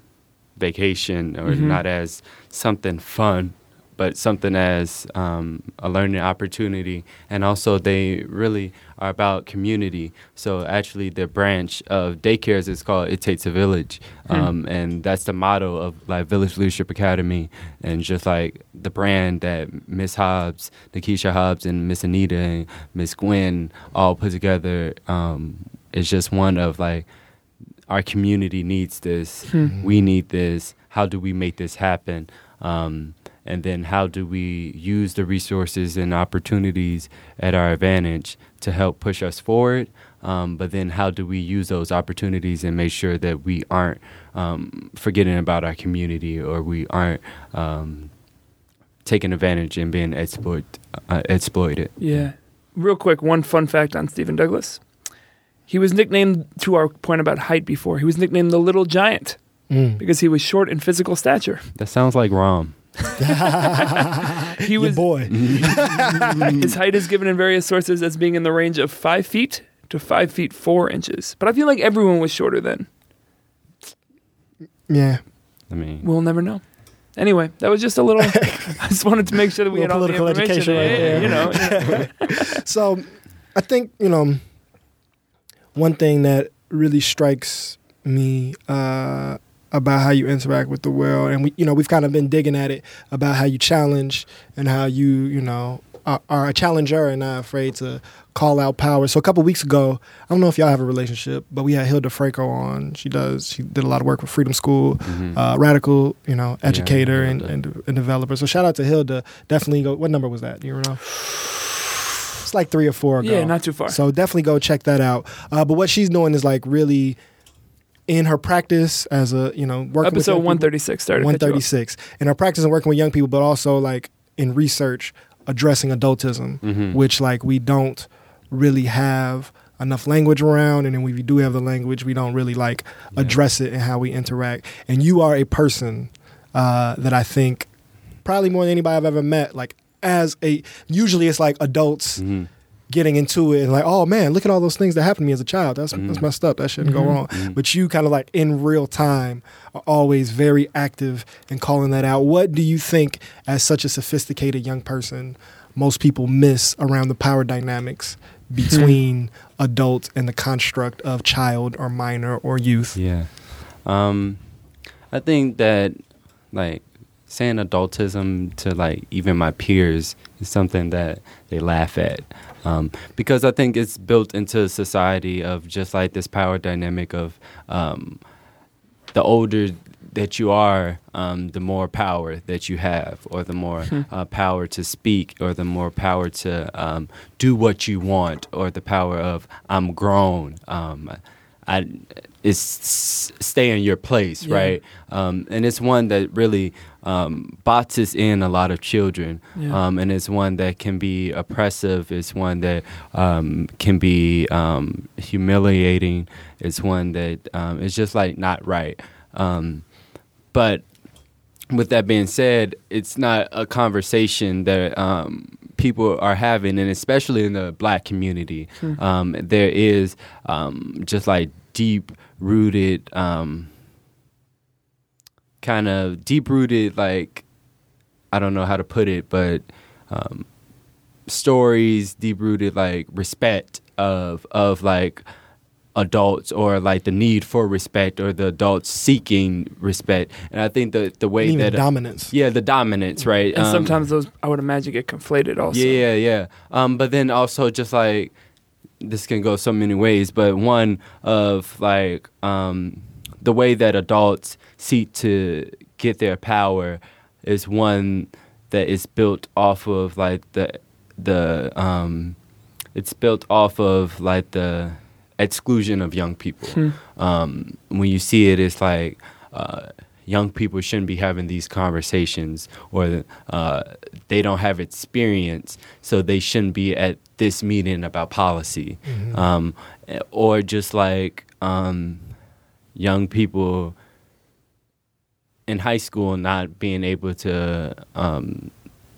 vacation or Mhm. not as something fun, but something as um, a learning opportunity. And also, they really are about community. So, actually, the branch of daycares is called It Takes a Village. Hmm. Um, and that's the motto of like Village Leadership Academy. And just like the brand that Miss Hobbs, Nikisha Hobbs, and Miss Anita and Miss Gwen all put together um, is just one of like our community needs this. Hmm. We need this. How do we make this happen? Um, and then how do we use the resources and opportunities at our advantage to help push us forward? Um, but then how do we use those opportunities and make sure that we aren't um, forgetting about our community or we aren't um, taking advantage and being exploit, uh, exploited? Yeah. Real quick, one fun fact on Stephen Douglas. He was nicknamed, to our point about height before, he was nicknamed the Little Giant Mm. because he was short in physical stature. That sounds like Rahm. He [laughs] was boy. [laughs] his height is given in various sources as being in the range of five feet to five feet four inches. But I feel like everyone was shorter then. Yeah. I mean, We'll never know. Anyway, that was just a little. [laughs] I just wanted to make sure that we had Little all the political information. education right Yeah, there. You know, So I think, you know, one thing that really strikes me uh, about how you interact with the world, and we, you know, we've kind of been digging at it about how you challenge and how you, you know, are, are a challenger and not afraid to call out power. So a couple weeks ago, I don't know if y'all have a relationship, but we had Hilda Franco on. She does, she did a lot of work with Freedom School, mhm. uh, radical, you know, educator and, and, and developer. So shout out to Hilda. Definitely go. What number was that? Do you know? It's like three or four ago. yeah, not too far. So definitely go check that out. Uh, but what she's doing is like really in her practice as a you know working with Episode young people- one thirty six started. one thirty six in her practice and working with young people, but also like in research addressing adultism, Mhm. which like we don't really have enough language around, and then we do have the language, we don't really like Yeah. address it and how we interact. And you are a person uh, that I think probably more than anybody I've ever met, like as a usually it's like adults Mhm. Getting into it and like, oh man, look at all those things that happened to me as a child. That's that's Mhm. messed up. That shouldn't go Mhm. wrong. Mhm. But you kind of like in real time are always very active in calling that out. What do you think, as such a sophisticated young person, most people miss around the power dynamics between adult and the construct of child or minor or youth? Yeah. Um, I think that like saying adultism to like even my peers is something that they laugh at. Um, because I think it's built into society of just like this power dynamic of um, the older that you are, um, the more power that you have, or the more Hmm. uh, power to speak, or the more power to um, do what you want, or the power of I'm grown. Um, I it's s- stay in your place, Yeah. right? Um, and it's one that really um, boxes in a lot of children, Yeah. um, and it's one that can be oppressive. It's one that um, can be um, humiliating. It's one that um, is just like not right. Um, but with that being said, it's not a conversation that um, people are having, and especially in the black community, Hmm. um, there is um, just like deep rooted, um, kind of deep rooted, like I don't know how to put it, but um, stories, deep rooted, like respect of of like adults or like the need for respect or the adults seeking respect and i think the the way Even that dominance. yeah the dominance right and Um, sometimes those I would imagine get conflated also. yeah, yeah, yeah. Um, but then also just like this can go so many ways, but one of like um, the way that adults seek to get their power is one that is built off of like the the um, it's built off of like the exclusion of young people Hmm. um, when you see it, it's like uh, young people shouldn't be having these conversations, or uh, they don't have experience, so they shouldn't be at this meeting about policy, Mhm. um, or just like um, young people in high school not being able to um,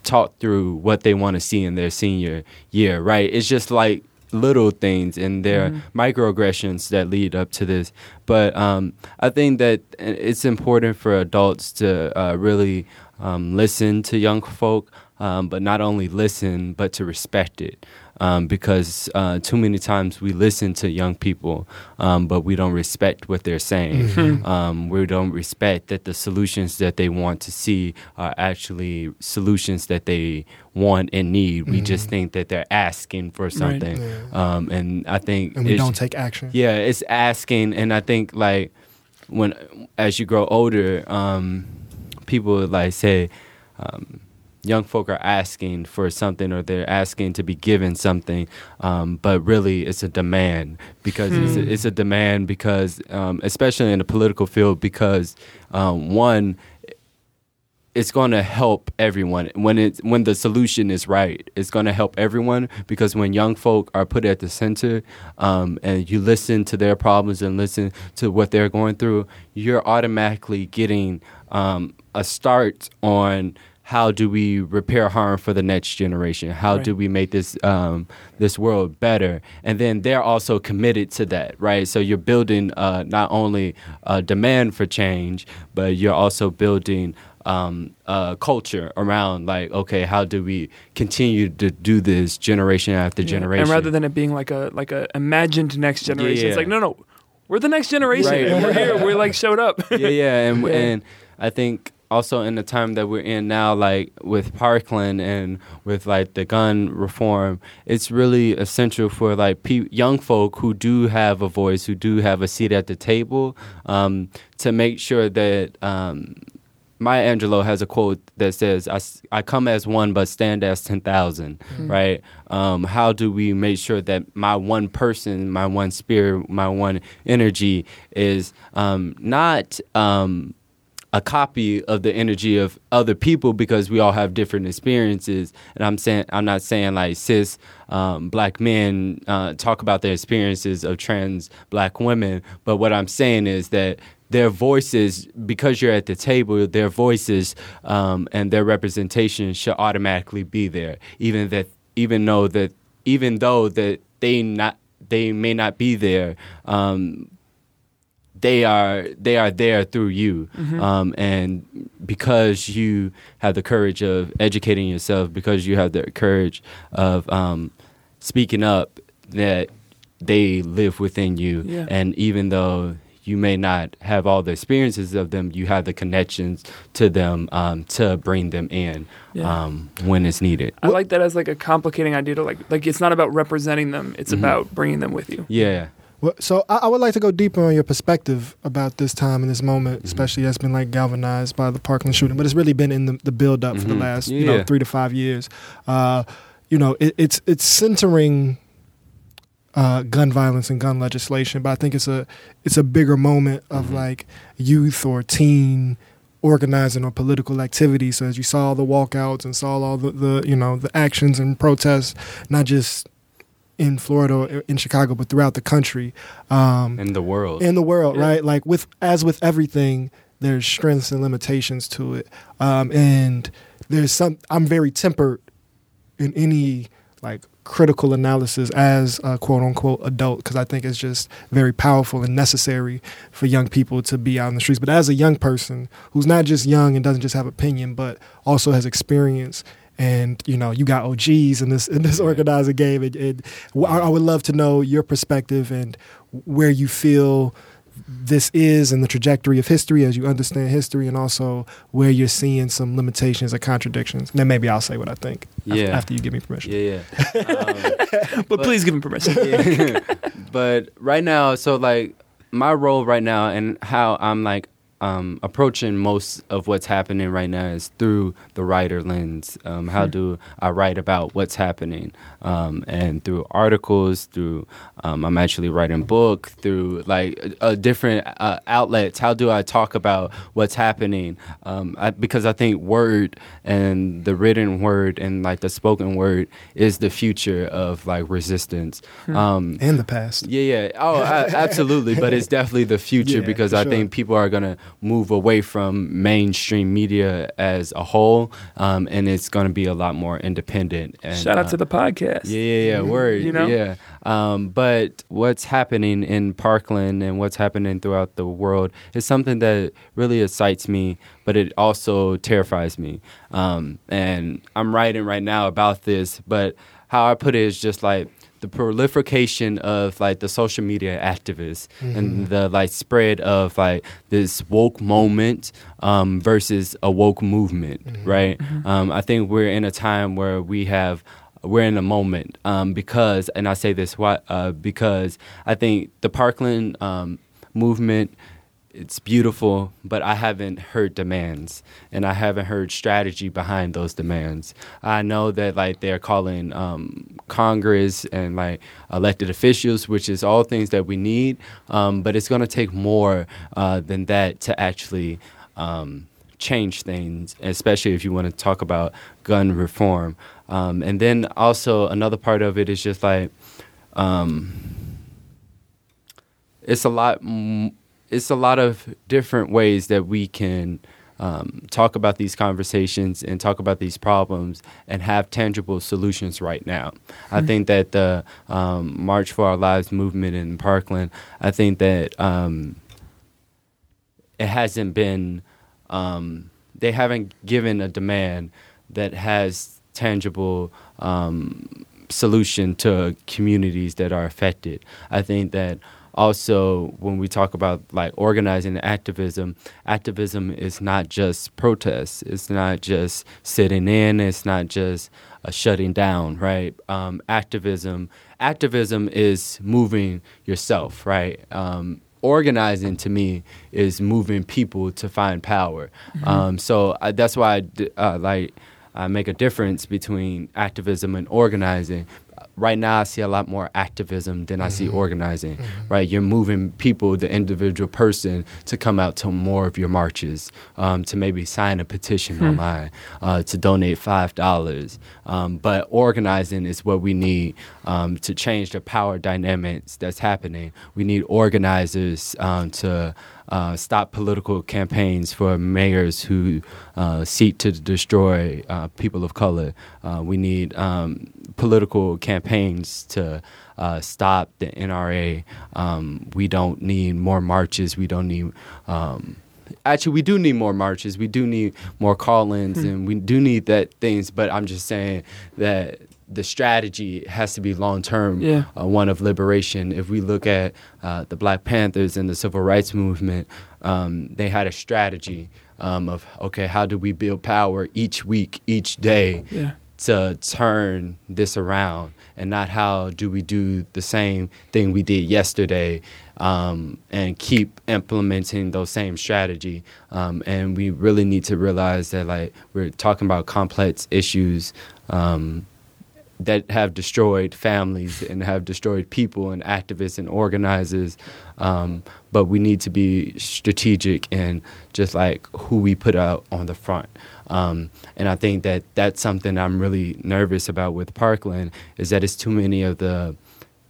talk through what they want to see in their senior year, right? It's just like little things and there Mhm. microaggressions that lead up to this. But um, I think that it's important for adults to uh, really um, listen to young folk, um, but not only listen, but to respect it. Um, because uh, too many times we listen to young people, um, but we don't respect what they're saying. Mm-hmm. Um, we don't respect that the solutions that they want to see are actually solutions that they want and need. We just think that they're asking for something, Yeah. um, and I think and we it's- don't take action. yeah, it's asking, and I think like when as you grow older, um, people like say um, young folk are asking for something or they're asking to be given something, um, but really it's a demand because it's, a, it's a demand because um, especially in the political field because um, one it's going to help everyone when it when the solution is right. It's going to help everyone because when young folk are put at the center um, and you listen to their problems and listen to what they're going through, you're automatically getting um, a start on how do we repair harm for the next generation? How Right. do we make this um, this world better? And then they're also committed to that, right? So you're building uh, not only a demand for change, but you're also building um, uh, culture around like, okay, how do we continue to do this generation after Yeah. generation? And rather than it being like a like a imagined next generation, it's like no, no, we're the next generation. Right. And we're here. We like showed up. yeah, yeah, and [laughs] Yeah. and I think also in the time that we're in now, like with Parkland and with like the gun reform, it's really essential for like pe- young folk who do have a voice, who do have a seat at the table, um, to make sure that. Um, Maya Angelou has a quote that says, I, I come as one, but stand as 10,000, right? Um, how do we make sure that my one person, my one spirit, my one energy is um, not um, a copy of the energy of other people because we all have different experiences. And I'm saying, I'm not saying like cis um, black men uh, talk about their experiences of trans black women, but what I'm saying is that their voices, because you're at the table, their voices um, and their representation should automatically be there, even that, even though that, even though that they not, they may not be there. Um, they are they are there through you um, and because you have the courage of educating yourself because you have the courage of um, speaking up that they live within you Yeah. and even though you may not have all the experiences of them you have the connections to them um, to bring them in Yeah. um, when it's needed I like that as like a complicating idea to like like it's not about representing them; it's Mm-hmm. about bringing them with you. yeah Well, so I, I would like to go deeper on your perspective about this time and this moment, Mm-hmm. especially that's been like galvanized by the Parkland shooting, but it's really been in the, the build up for the Mhm. last you know three to five years. Uh, you know, it, it's it's centering uh, gun violence and gun legislation, but I think it's a it's a bigger moment of Mhm. like youth or teen organizing or political activity. So as you saw all the walkouts and saw all the, the you know the actions and protests, not just in Florida in Chicago, but throughout the country. Um, in the world in the world, Yeah. right? Like with as with everything, there's strengths and limitations to it, um, and there's some. I'm very tempered in any like critical analysis as a quote unquote adult because I think it's just very powerful and necessary for young people to be out in the streets. But as a young person who's not just young and doesn't just have opinion, but also has experience. And you know, you got OGs in this in this organizing game, I I would love to know your perspective and where you feel this is and the trajectory of history as you understand history, and also where you're seeing some limitations or contradictions. And then maybe I'll say what I think Yeah. after you give me permission. yeah yeah [laughs] um, But, But- please give him permission. yeah. [laughs] [laughs] but right now, so like my role right now and how I'm like um, approaching most of what's happening right now is through the writer lens. Um, how do I write about what's happening? Um, and through articles, through um, I'm actually writing book, through like uh, different uh, outlets. How do I talk about what's happening? Um, I, because I think word and the written word and like the spoken word is the future of like resistance. Um, And the past. yeah, yeah. Oh, a- absolutely. But it's definitely the future Yeah, because I sure. think people are going to move away from mainstream media as a whole, um, and it's going to be a lot more independent. And, Shout out uh, to the podcast. yeah, yeah, yeah. Word. You know? Yeah. Um, but what's happening in Parkland and what's happening throughout the world is something that really excites me, but it also terrifies me. Um, and I'm writing right now about this, but how I put it is just like the proliferation of like the social media activists and the like spread of like this woke moment um, versus a woke movement, right? Um, I think we're in a time where we have we're in a moment um, because, and I say this why, uh, because I think the Parkland um, movement it's beautiful, but I haven't heard demands and I haven't heard strategy behind those demands. I know that like they're calling um, Congress and like elected officials, which is all things that we need, um, but it's going to take more uh, than that to actually. Um, change things, especially if you want to talk about gun reform. Um, and then also another part of it is just like um, it's a lot. It's a lot of different ways that we can um, talk about these conversations and talk about these problems and have tangible solutions right now. I think that the um, March for Our Lives movement in Parkland. I think that um, it hasn't been. Um, they haven't given a demand that has tangible um, solution to communities that are affected. I think that also when we talk about like organizing activism, activism is not just protests. It's not just sitting in. It's not just uh, shutting down. Right? Um, activism. Activism is moving yourself. Right? Um, organizing to me is moving people to find power. Um, so I, that's why I d- uh, like I make a difference between activism and organizing. Right now, I see a lot more activism than I see organizing. Right, you're moving people, the individual person, to come out to more of your marches, um, to maybe sign a petition online, uh, to donate five dollars. Um, but organizing is what we need um, to change the power dynamics that's happening. We need organizers um, to uh, stop political campaigns for mayors who uh, seek to destroy uh, people of color. Uh, we need um, political campaigns to uh, stop the NRA. Um, we don't need more marches. We don't need. Um, Actually, we do need more marches. We do need more call-ins, and we do need that things. But I'm just saying that the strategy has to be long-term, Yeah. uh, one of liberation. If we look at uh, the Black Panthers and the Civil Rights Movement, um, they had a strategy um, of okay, how do we build power each week, each day, Yeah. To turn this around, and not how do we do the same thing we did yesterday um, and keep implementing those same strategy. Um, and we really need to realize that like we're talking about complex issues. Um, that have destroyed families and have destroyed people and activists and organizers. Um, but we need to be strategic and just like who we put out on the front. Um, and I think that that's something I'm really nervous about with Parkland is that it's too many of the,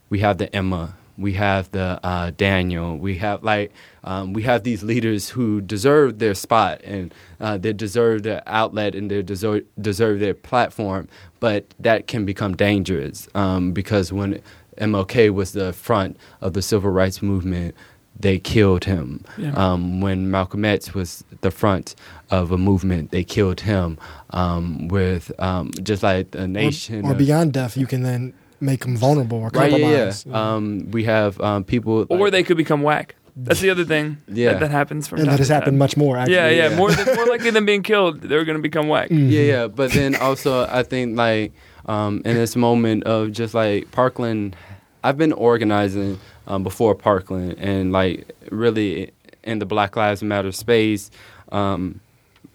we have the Emma, we have the uh, Daniel, we have like, um, we have these leaders who deserve their spot and uh, they deserve their outlet and they deserve, deserve their platform, but that can become dangerous um, because when MLK was the front of the civil rights movement, they killed him. Yeah. Um, when Malcolm X was the front of a movement, they killed him. Um, with um, just like a nation, Or, or of- beyond death, you can then make them vulnerable or right? Yeah, compromise. yeah. Um, we have um, people, Or like- they could become whack. That's the other thing. [laughs] Yeah. That, that happens from and time that has to happened time. much more. Actually. Yeah, yeah, Yeah. More than, more likely [laughs] than being killed, they're going to become whack. Mhm. Yeah, yeah. But then also, I think like um, in this moment of just like Parkland, I've been organizing um, before Parkland and like really in the Black Lives Matter space, um,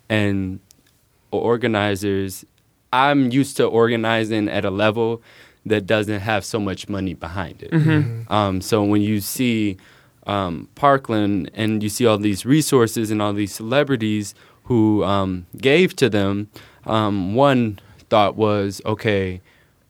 and organizers. I'm used to organizing at a level that doesn't have so much money behind it. Mm-hmm. Um, so when you see um, Parkland and you see all these resources and all these celebrities who um, gave to them, um, one thought was, okay,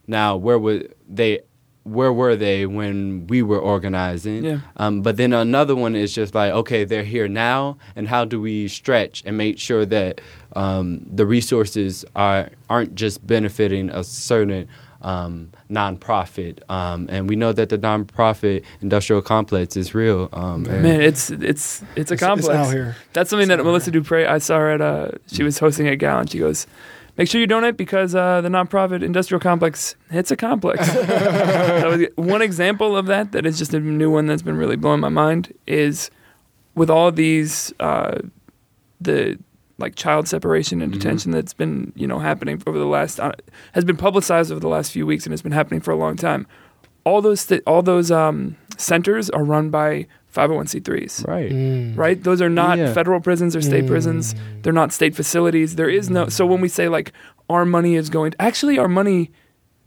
now where would they? Where were they when we were organizing? Yeah. Um, but then another one is just like, okay, they're here now, and how do we stretch and make sure that um, the resources are aren't just benefiting a certain um, nonprofit? Um, and we know that the nonprofit industrial complex is real. Um, Man, it's it's it's a It's, complex. it's out here. That's something that It's out Melissa Dupre. I saw her at uh she was hosting at Gal and she goes, make sure you donate because uh, the nonprofit industrial complex it's a complex. [laughs] so one example of that that is just a new one that's been really blowing my mind is with all these uh, the like child separation and Mhm. detention that's been you know happening over the last uh, has been publicized over the last few weeks and has been happening for a long time. All those th- all those um, centers are run by 501c3s. Right. Mm. Right? Those are not Yeah. federal prisons or state prisons. Mm. They're not state facilities. There is no. So when we say like our money is going, actually our money,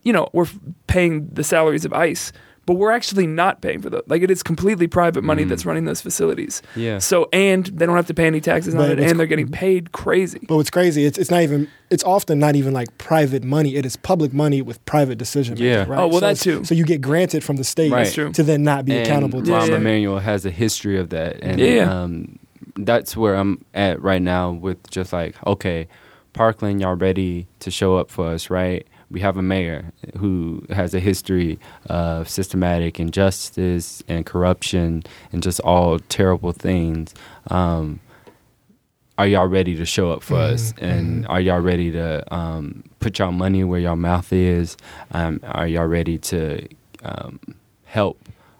you know, we're f- paying the salaries of ICE, but we're actually not paying for the like it is completely private money Mm. that's running those facilities. Yeah. So and they don't have to pay any taxes on it, and they're getting paid crazy. But what's crazy, it's it's not even it's often not even like private money. It is public money with private decision making. Yeah. Right? Oh, well, so that too. So you get granted from the state Right. To then not be and accountable to. Yeah, Rahm yeah. Emanuel has a history of that, and Yeah, yeah. Um, that's where I'm at right now with just like, okay, Parkland, y'all ready to show up for us, right? We have a mayor who has a history of systematic injustice and corruption and just all terrible things. Um, are y'all ready to show up for us? Mhm, And are y'all ready to um, put y'all money where y'all mouth is? Um, are y'all ready to um, help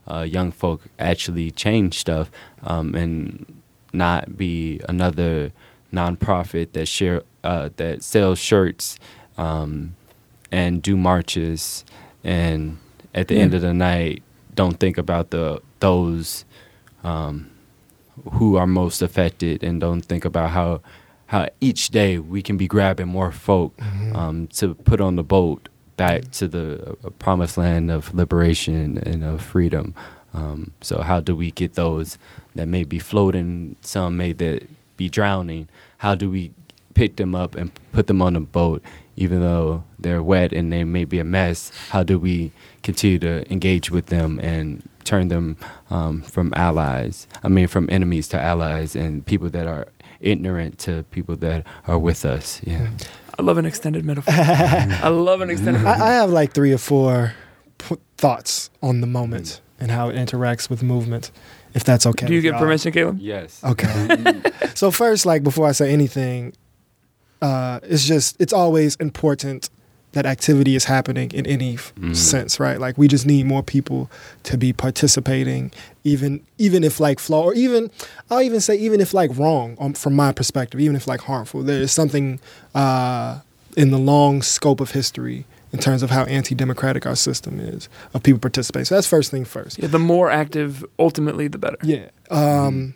uh, young folk actually change stuff um, and not be another nonprofit that share uh, that sells shirts um, and do marches and at the end of the night don't think about the those um, who are most affected and don't think about how how each day we can be grabbing more folk Mhm. um, to put on the boat back to the uh, promised land of liberation and of freedom. Um, so how do we get those that may be floating, some may that be drowning? How do we pick them up and put them on a boat, even though they're wet and they may be a mess? How do we continue to engage with them and turn them um, from allies? I mean, from enemies to allies and people that are ignorant to people that are with us. Yeah. I love an extended metaphor. [laughs] I love an extended. I, I have like three or four p- thoughts on the moment and how it interacts with movement, if that's okay. Do you with get y'all. permission, Caleb? Yes. Okay. [laughs] so first, like before I say anything, uh, it's just it's always important that activity is happening in any f- Mhm. sense, right? Like we just need more people to be participating, even even if like flaw, or even I'll even say even if like wrong um, from my perspective, even if like harmful. There is something uh, in the long scope of history in terms of how anti-democratic our system is of people participating. So that's first thing first. Yeah, the more active, ultimately, the better. Yeah. Um,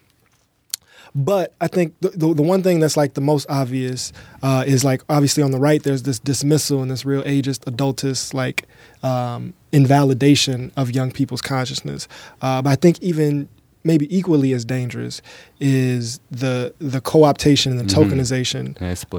But I think the, the the one thing that's like the most obvious uh, is like obviously on the right there's this dismissal and this real ageist adultist like um, invalidation of young people's consciousness. Uh, but I think even maybe equally as dangerous is the the co-optation and the Mhm. tokenization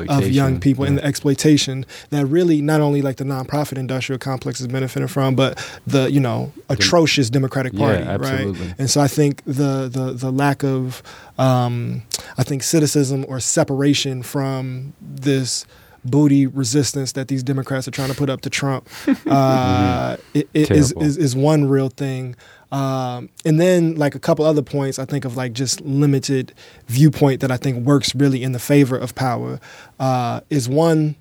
of young people and the exploitation that really not only like the nonprofit industrial complex is benefiting from, but the you know atrocious Democratic Party, yeah, right? And so I think the the the lack of um, I think citicism or separation from this booty resistance that these Democrats are trying to put up to Trump [laughs] uh, it, it is, is is one real thing. Um, and then like a couple other points, I think of like just limited viewpoint that I think works really in the favor of power uh, is one.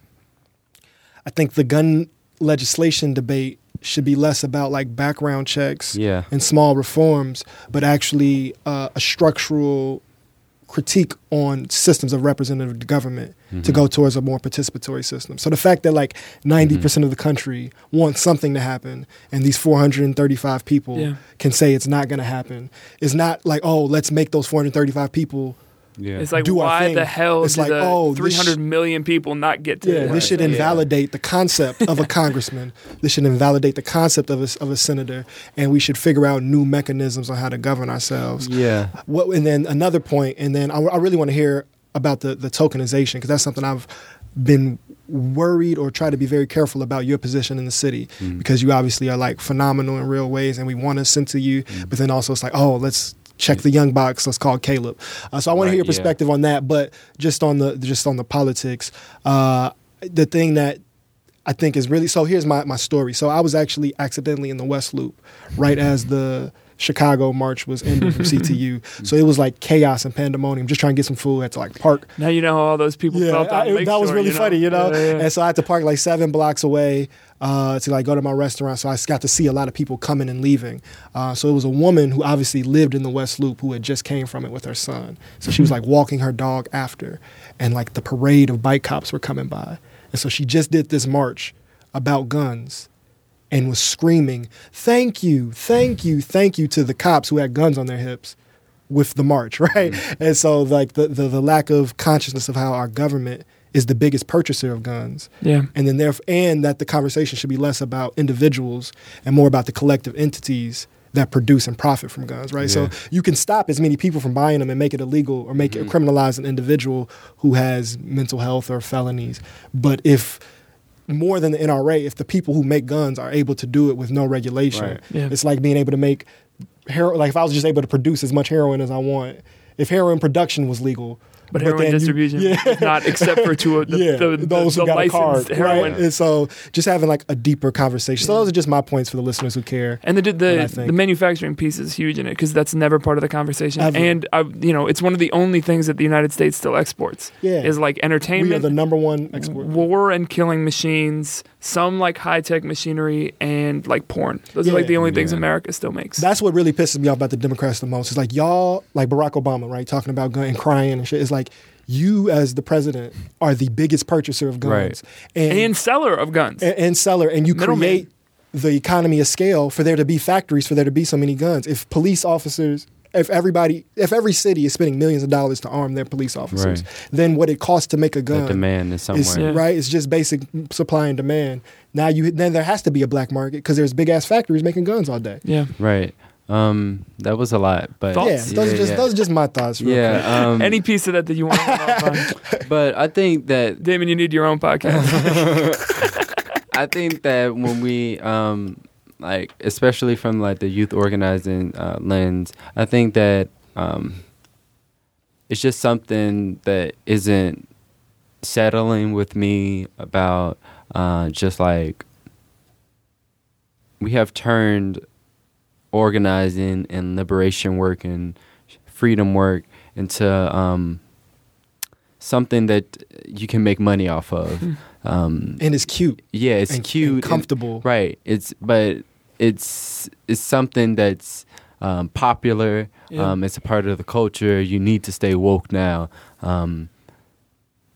I think the gun legislation debate should be less about like background checks Yeah. and small reforms, but actually uh, a structural critique on systems of representative government to Mhm. go towards a more participatory system. So the fact that like 90% of the country wants something to happen and these 435 people Yeah. can say it's not going to happen is not like, oh, let's make those 435 people Yeah. It's like Do why the hell It's did like, the oh, 300 sh- million people not get to? Yeah, this should Yeah. invalidate the concept of a [laughs] congressman. This should invalidate the concept of a, of a senator, and we should figure out new mechanisms on how to govern ourselves. Yeah. What, and then another point, and then I, I really want to hear about the, the tokenization because that's something I've been worried or try to be very careful about your position in the city Mm. because you obviously are like phenomenal in real ways and we want to censor you, Mm. but then also it's like, oh, let's check the young box. Let's call Caleb. Uh, so I want to hear your yeah. perspective on that, but just on the just on the politics, uh, the thing that I think is really so. Here's my my story. So I was actually accidentally in the West Loop right as the Chicago march was ended from [laughs] CTU. So it was like chaos and pandemonium. Just trying to get some food. Had to like park. Now you know how all those people felt. I- that was really you know? funny, you know. Yeah, yeah. And so I had to park like seven blocks away uh, to like go to my restaurant. So I got to see a lot of people coming and leaving. Uh, so it was a woman who obviously lived in the West Loop who had just came from it with her son. So she was like walking her dog after, and like the parade of bike cops were coming by. And so she just did this march about guns and was screaming, "Thank you, thank you, thank you" to the cops who had guns on their hips with the march, [laughs] right? Mm-hmm. And so like the, the the lack of consciousness of how our government is the biggest purchaser of guns. Yeah. And then there and that the conversation should be less about individuals and more about the collective entities that produce and profit from guns, right? So you can stop as many people from buying them and make it illegal or make it mm-hmm. criminalize an individual who has mental health or felonies. But if more than the NRA, if the people who make guns are able to do it with no regulation, Right. Yeah. it's like being able to make heroin. Like if I was just able to produce as much heroin as I want, if heroin production was legal, But heroin then you- distribution yeah. not except for to the, yeah, the, the, those who got a licensed card, heroin. right? And so just having like a deeper conversation. So those are just my points for the listeners who care. And the the, the manufacturing piece is huge in it because that's never part of the conversation. Ever. And uh, you know, it's one of the only things that the United States still exports Yeah, is like entertainment. we are the number one export. war and killing machines, some like high tech machinery, and like porn. Those are like the only things Yeah. America still makes. That's what really pisses me off about the Democrats the most. It's like y'all, like Barack Obama, right, talking about gun and crying and shit. It's like you, as the president, are the biggest purchaser of guns Right. and, and seller of guns. and, and seller, and you Middleman. create the economy of scale for there to be factories, for there to be so many guns. If police officers, if everybody, if every city is spending millions of dollars to arm their police officers, Right. then what it costs to make a The gun demand is somewhere. is Yeah. right. It's just basic supply and demand. Now you then there has to be a black market because there's big ass factories making guns all day. yeah. Right. Um, that was a lot, but Thoughts? Yeah, those are just yeah. those are just my thoughts. real quick. yeah. Um, Any piece of that that you want to hit off on. but I think that Damon, you need your own podcast. [laughs] I think that when we um like especially from like the youth organizing uh, lens, I think that um it's just something that isn't settling with me about uh just like we have turned organizing and liberation work and freedom work into um something that you can make money off of. Um and it's cute yeah, it's and, cute, and and- comfortable. right? It's but it's it's something that's um, popular. Yeah. Um, it's a part of the culture. You need to stay woke now. Um,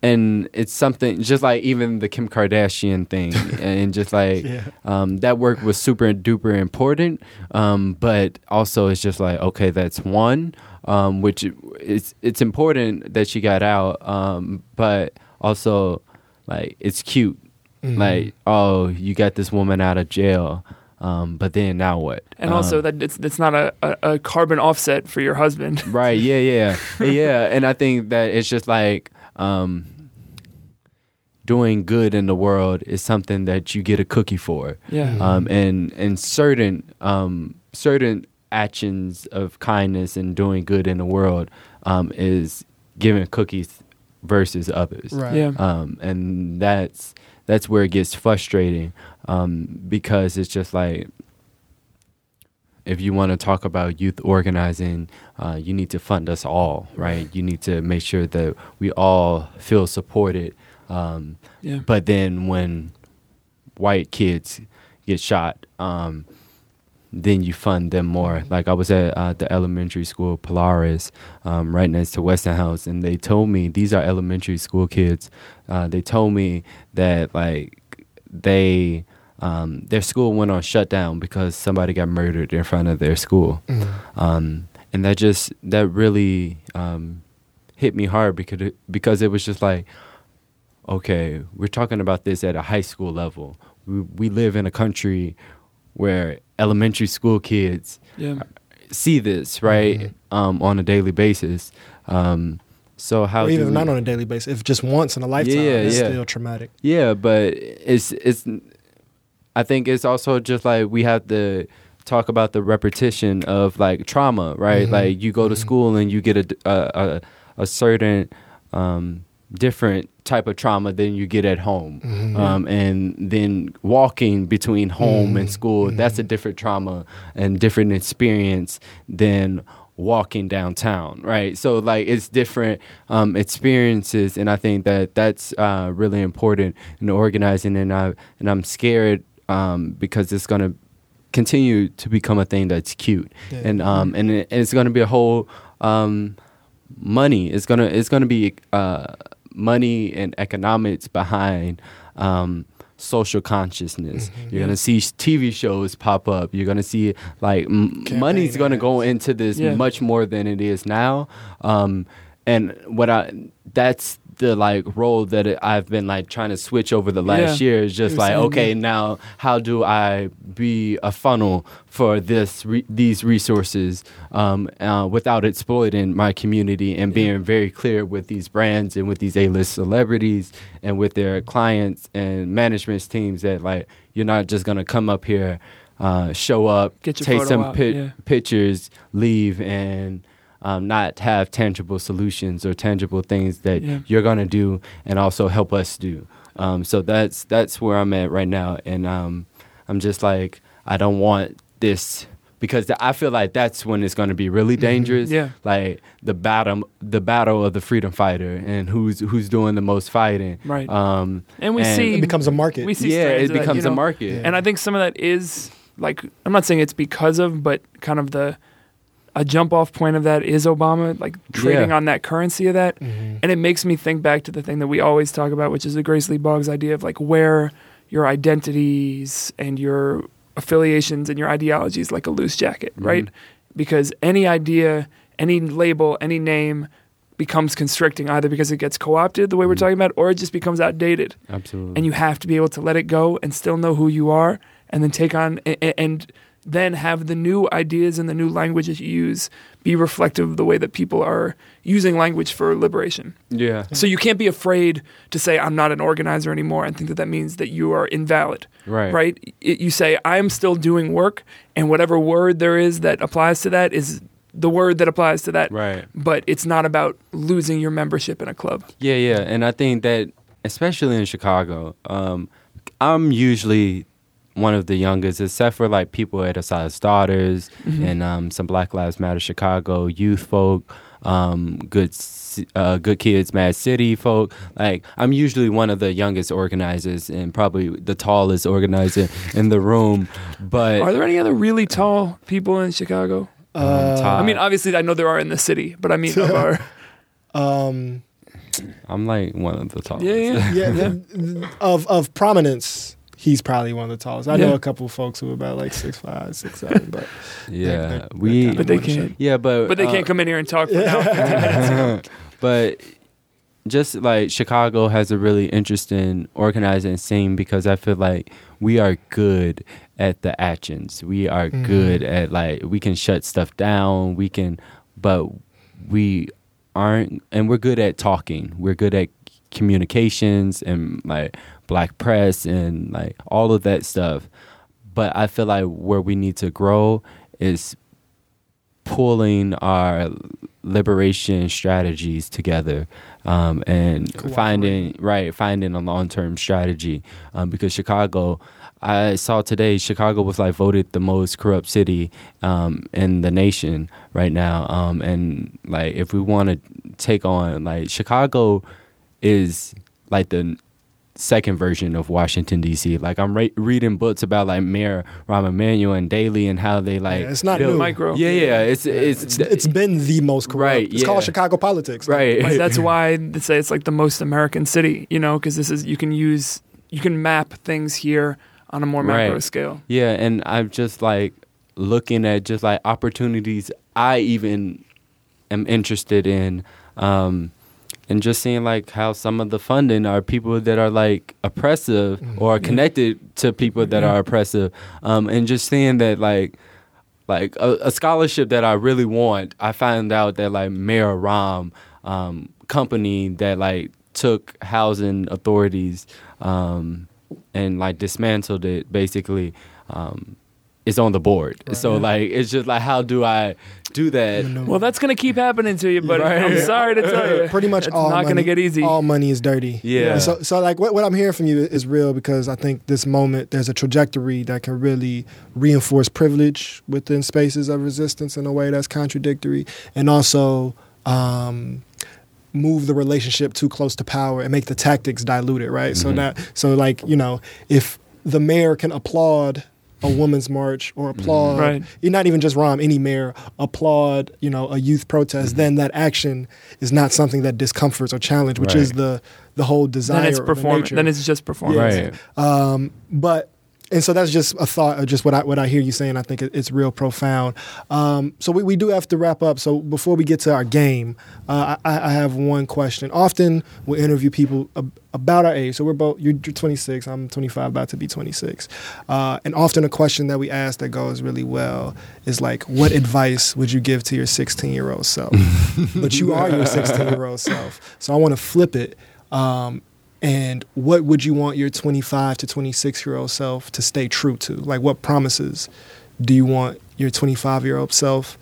and it's something just like even the Kim Kardashian thing, [laughs] and just like Yeah. um, that work was super duper important. Um, but also, it's just like okay, that's one, um, which it's it's important that she got out. Um, but also, like it's cute. Mhm. Like oh, you got this woman out of jail. Um, but then now what? And also Um, that it's it's not a, a, a carbon offset for your husband. [laughs] right yeah yeah [laughs] yeah and i think that it's just like um doing good in the world is something that you get a cookie for Yeah. um and and certain um certain actions of kindness and doing good in the world um is giving cookies versus others Right. Yeah. um, and that's that's where it gets frustrating um, because it's just like if you want to talk about youth organizing, uh, you need to fund us all, right? You need to make sure that we all feel supported. Um, Yeah. but then when white kids get shot, um, then you fund them more. Like I was at uh, the elementary school Polaris, um, right next to Western Westinghouse, and they told me these are elementary school kids. Uh, they told me that like they um, their school went on shutdown because somebody got murdered in front of their school, Mhm. um, and that just that really um, hit me hard because it, because it was just like okay, we're talking about this at a high school level. We, we live in a country where elementary school kids Yeah. see this, right, Mhm. um, on a daily basis. Um, so how Or even we- not on a daily basis. If just once in a lifetime, Yeah, it's yeah. still traumatic. Yeah, but it's it's. I think it's also just like we have to talk about the repetition of like trauma, right? Mhm. Like you go to Mhm. school and you get a a, a, a certain um, different type of trauma than you get at home Mhm. um, and then walking between home and Mhm. school that's a different trauma and different experience than walking downtown right so like it's different um, experiences and i think that that's uh, really important in organizing and i and i'm scared um, because it's going to continue to become a thing that's cute Yeah. and um, and it, it's going to be a whole um, money it's gonna it's gonna be uh, money and economics behind um, social consciousness. Mhm. You're gonna see TV shows pop up. You're gonna see like m- money's gonna go into this Yeah. much more than it is now. Um, and what I that's the like role that it, I've been like trying to switch over the last Yeah. year is just You're like okay that. now how do I be a funnel for this re- these resources um, uh, without exploiting my community and being very clear with these brands and with these A-list celebrities and with their clients and management teams that like you're not just gonna come up here uh, show up Get take some pi- yeah. pictures leave and um, not have tangible solutions or tangible things that Yeah. you're gonna do and also help us do. Um, so that's that's where I'm at right now, and um, I'm just like I don't want this because I feel like that's when it's going to be really dangerous. Yeah. like the battle, the battle of the freedom fighter, and who's who's doing the most fighting. Right. Um, and we and- see It becomes a market. we see yeah, it of that, becomes you a market. Yeah. And I think some of that is like I'm not saying it's because of, but kind of the a jump off point of that is Obama, like trading Yeah. on that currency of that. Mhm. And it makes me think back to the thing that we always talk about, which is the Grace Lee Boggs idea of like where your identities and your affiliations and your ideologies like a loose jacket, right? Mhm. Because any idea, any label, any name becomes constricting either because it gets co-opted the way we're Mhm. talking about or it just becomes outdated Absolutely. and you have to be able to let it go and still know who you are and then take on a- a- and then have the new ideas and the new language that you use be reflective of the way that people are using language for liberation. yeah. So you can't be afraid to say I'm not an organizer anymore and think that that means that you are invalid, Right. right? It, you say I'm still doing work and whatever word there is that applies to that is the word that applies to that. Right. But it's not about losing your membership in a club. Yeah, yeah, and I think that especially in Chicago, um, I'm usually one of the youngest, except for like people at Assata's Daughters Mhm. and um, some Black Lives Matter Chicago youth folk, um, good uh, good kids, Mad City folk. Like I'm usually one of the youngest organizers and probably the tallest organizer in the room. But Are there any other really tall people in Chicago? um, Uh, I mean, obviously, I know there are in the city, but I mean, of our, [laughs] um, I'm like one of the tallest. yeah, yeah, yeah, Yeah. [laughs] th- of of prominence, he's probably one of the tallest. I know a couple folks who are about like six five, six seven, but [laughs] yeah. they're- they're we kinda but they can't. yeah, but But they uh, can't come in here and talk for now. 15 minutes. [laughs] but just like Chicago has a really interesting organizing scene because I feel like we are good at the actions. We are Mhm. good at like we can shut stuff down. We can, but we aren't, and we're good at talking. We're good at communications and like black press and like all of that stuff. But I feel like where we need to grow is pulling our liberation strategies together um, and finding right finding a long-term strategy. Um, because chicago i saw today chicago was like voted the most corrupt city um, in the nation right now. Um, and like if we want to take on like chicago is like the second version of Washington D.C. Like I'm re- reading books about like Mayor Rahm Emanuel and Daley and how they like Yeah, it's not build- new. Micro. Yeah, yeah, it's it's it's, it's been the most corrupt. Right, It's yeah. called Chicago politics. right. Like, [laughs] that's why they say it's like the most American city, you know, because this is you can use you can map things here on a more macro Right. scale. Yeah, and I'm just like looking at just like opportunities I even am interested in, um, and just seeing like how some of the funding are people that are like oppressive Mhm. or connected to people that Yeah. are oppressive, um, and just seeing that like. Like a, a scholarship that I really want, I found out that like Mayor Rahm um, company that like took housing authorities um, and like dismantled it basically um, is on the board. Right. So like it's just like how do I do that? Well, that's gonna keep happening to you, but I'm sorry to tell you, Pretty much it's all not money, gonna get easy. All money is dirty. Yeah. And So, so like what, what I'm hearing from you is real because I think this moment there's a trajectory that can really reinforce privilege within spaces of resistance in a way that's contradictory, and also um, move the relationship too close to power and make the tactics diluted. Right. So Mhm. that so like you know if the mayor can applaud a woman's march or applaud Right. you're not even just Rahm, any mayor applaud, you know, a youth protest, Mm-hmm. then that action is not something that discomforts or challenge, which is the the whole desire. then it's or the performance. Then it's just performance. Right. Um, but and so that's just a thought of just what I what I hear you saying. I think it, it's real profound. Um, so we, we do have to wrap up. So before we get to our game, uh, I, I have one question. Often we interview people ab- about our age. So we're both you're, you're 26. I'm 25, about to be 26. Uh, and often a question that we ask that goes really well is like, what advice would you give to your 16 year old self? [laughs] but you are your 16 year old self. So I want to flip it. Um, and what would you want your 25 to 26 year old self to stay true to? Like, what promises do you want your 25 year old self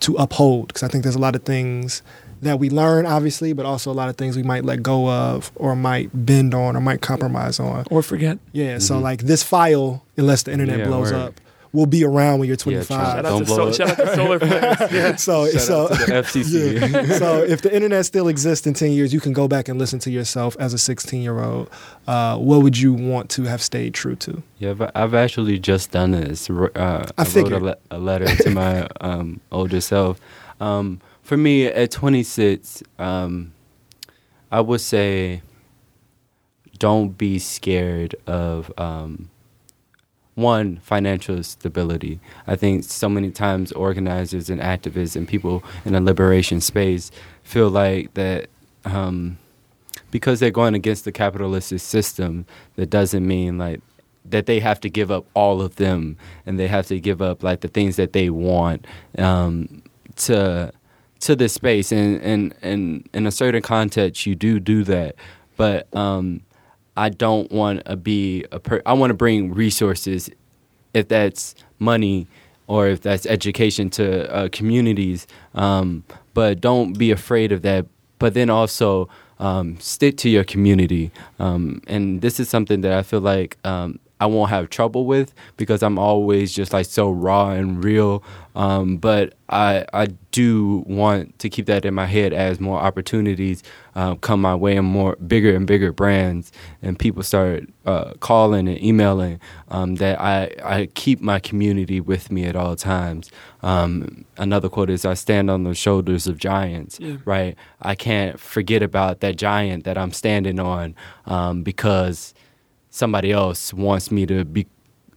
to uphold? Because I think there's a lot of things that we learn, obviously, but also a lot of things we might let go of or might bend on or might compromise on. Or forget. Yeah, so Mhm. like this file, unless the internet Yeah, blows word. up, will be around when you're Yeah, 25. Shout Don't out, to blow Sol- shout out to solar [laughs] flares. Yeah. so Shout so out to the FCC. [laughs] yeah. so if the internet still exists in 10 years, you can go back and listen to yourself as a 16 year old. Uh, what would you want to have stayed true to? Yeah, but I've actually just done this. Uh, I, wrote a, figured. le- a letter to my [laughs] um, older self. Um, for me, at 26, um, I would say don't be scared of um, one financial stability. I think so many times organizers and activists and people in the liberation space feel like that um, because they're going against the capitalistic system, that doesn't mean like that they have to give up all of them and they have to give up like the things that they want um, to to this space and and and in a certain context you do do that but um, I don't want to be a per- I want to bring resources if that's money or if that's education to uh, communities um, but don't be afraid of that. But then also um, stick to your community. Um, and this is something that I feel like um, I won't have trouble with because I'm always just like so raw and real. Um, but I I do want to keep that in my head as more opportunities uh, come my way and more bigger and bigger brands and people start uh, calling and emailing um, that I I keep my community with me at all times. Um, another quote is I stand on the shoulders of giants. Yeah. Right, I can't forget about that giant that I'm standing on um, because somebody else wants me to be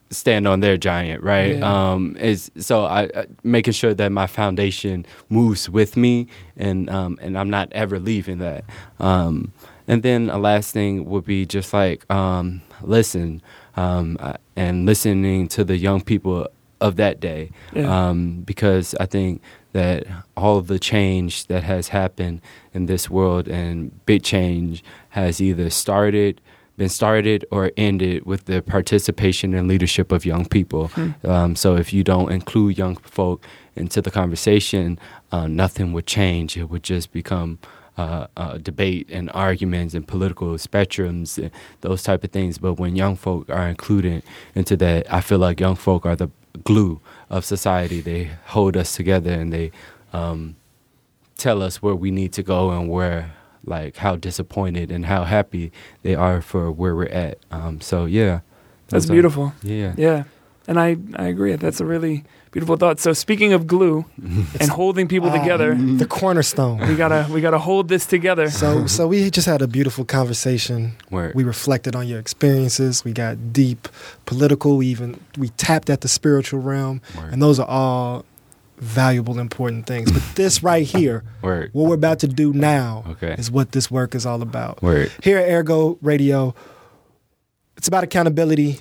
stand on their giant, right? Yeah. Um, is so I, I making sure that my foundation moves with me, and um, and I'm not ever leaving that. Um, and then a last thing would be just like um, listen, um, uh, and listening to the young people of that day, Yeah. um, because I think that all of the change that has happened in this world and big change has either started been started or ended with the participation and leadership of young people. Um, so if you don't include young folk into the conversation, uh, nothing would change. It would just become uh, uh, debate and arguments and political spectrums, and those type of things. But when young folk are included into that, I feel like young folk are the glue of society. They hold us together and they um, tell us where we need to go and where like how disappointed and how happy they are for where we're at. Um, so yeah, That's those are- beautiful. Yeah. Yeah. And I, I agree. That's a really beautiful thought. So speaking of glue [laughs] and holding people Ah, together, the cornerstone. we gotta we gotta hold this together. So, so we just had a beautiful conversation. Word. We reflected on your experiences. We got deep, political. We even we tapped at the spiritual realm, Word. and those are all valuable, important things. But this right here, [laughs] Word. what we're about to do now, Okay. is what this work is all about. Word. Here at Ergo Radio, it's about accountability,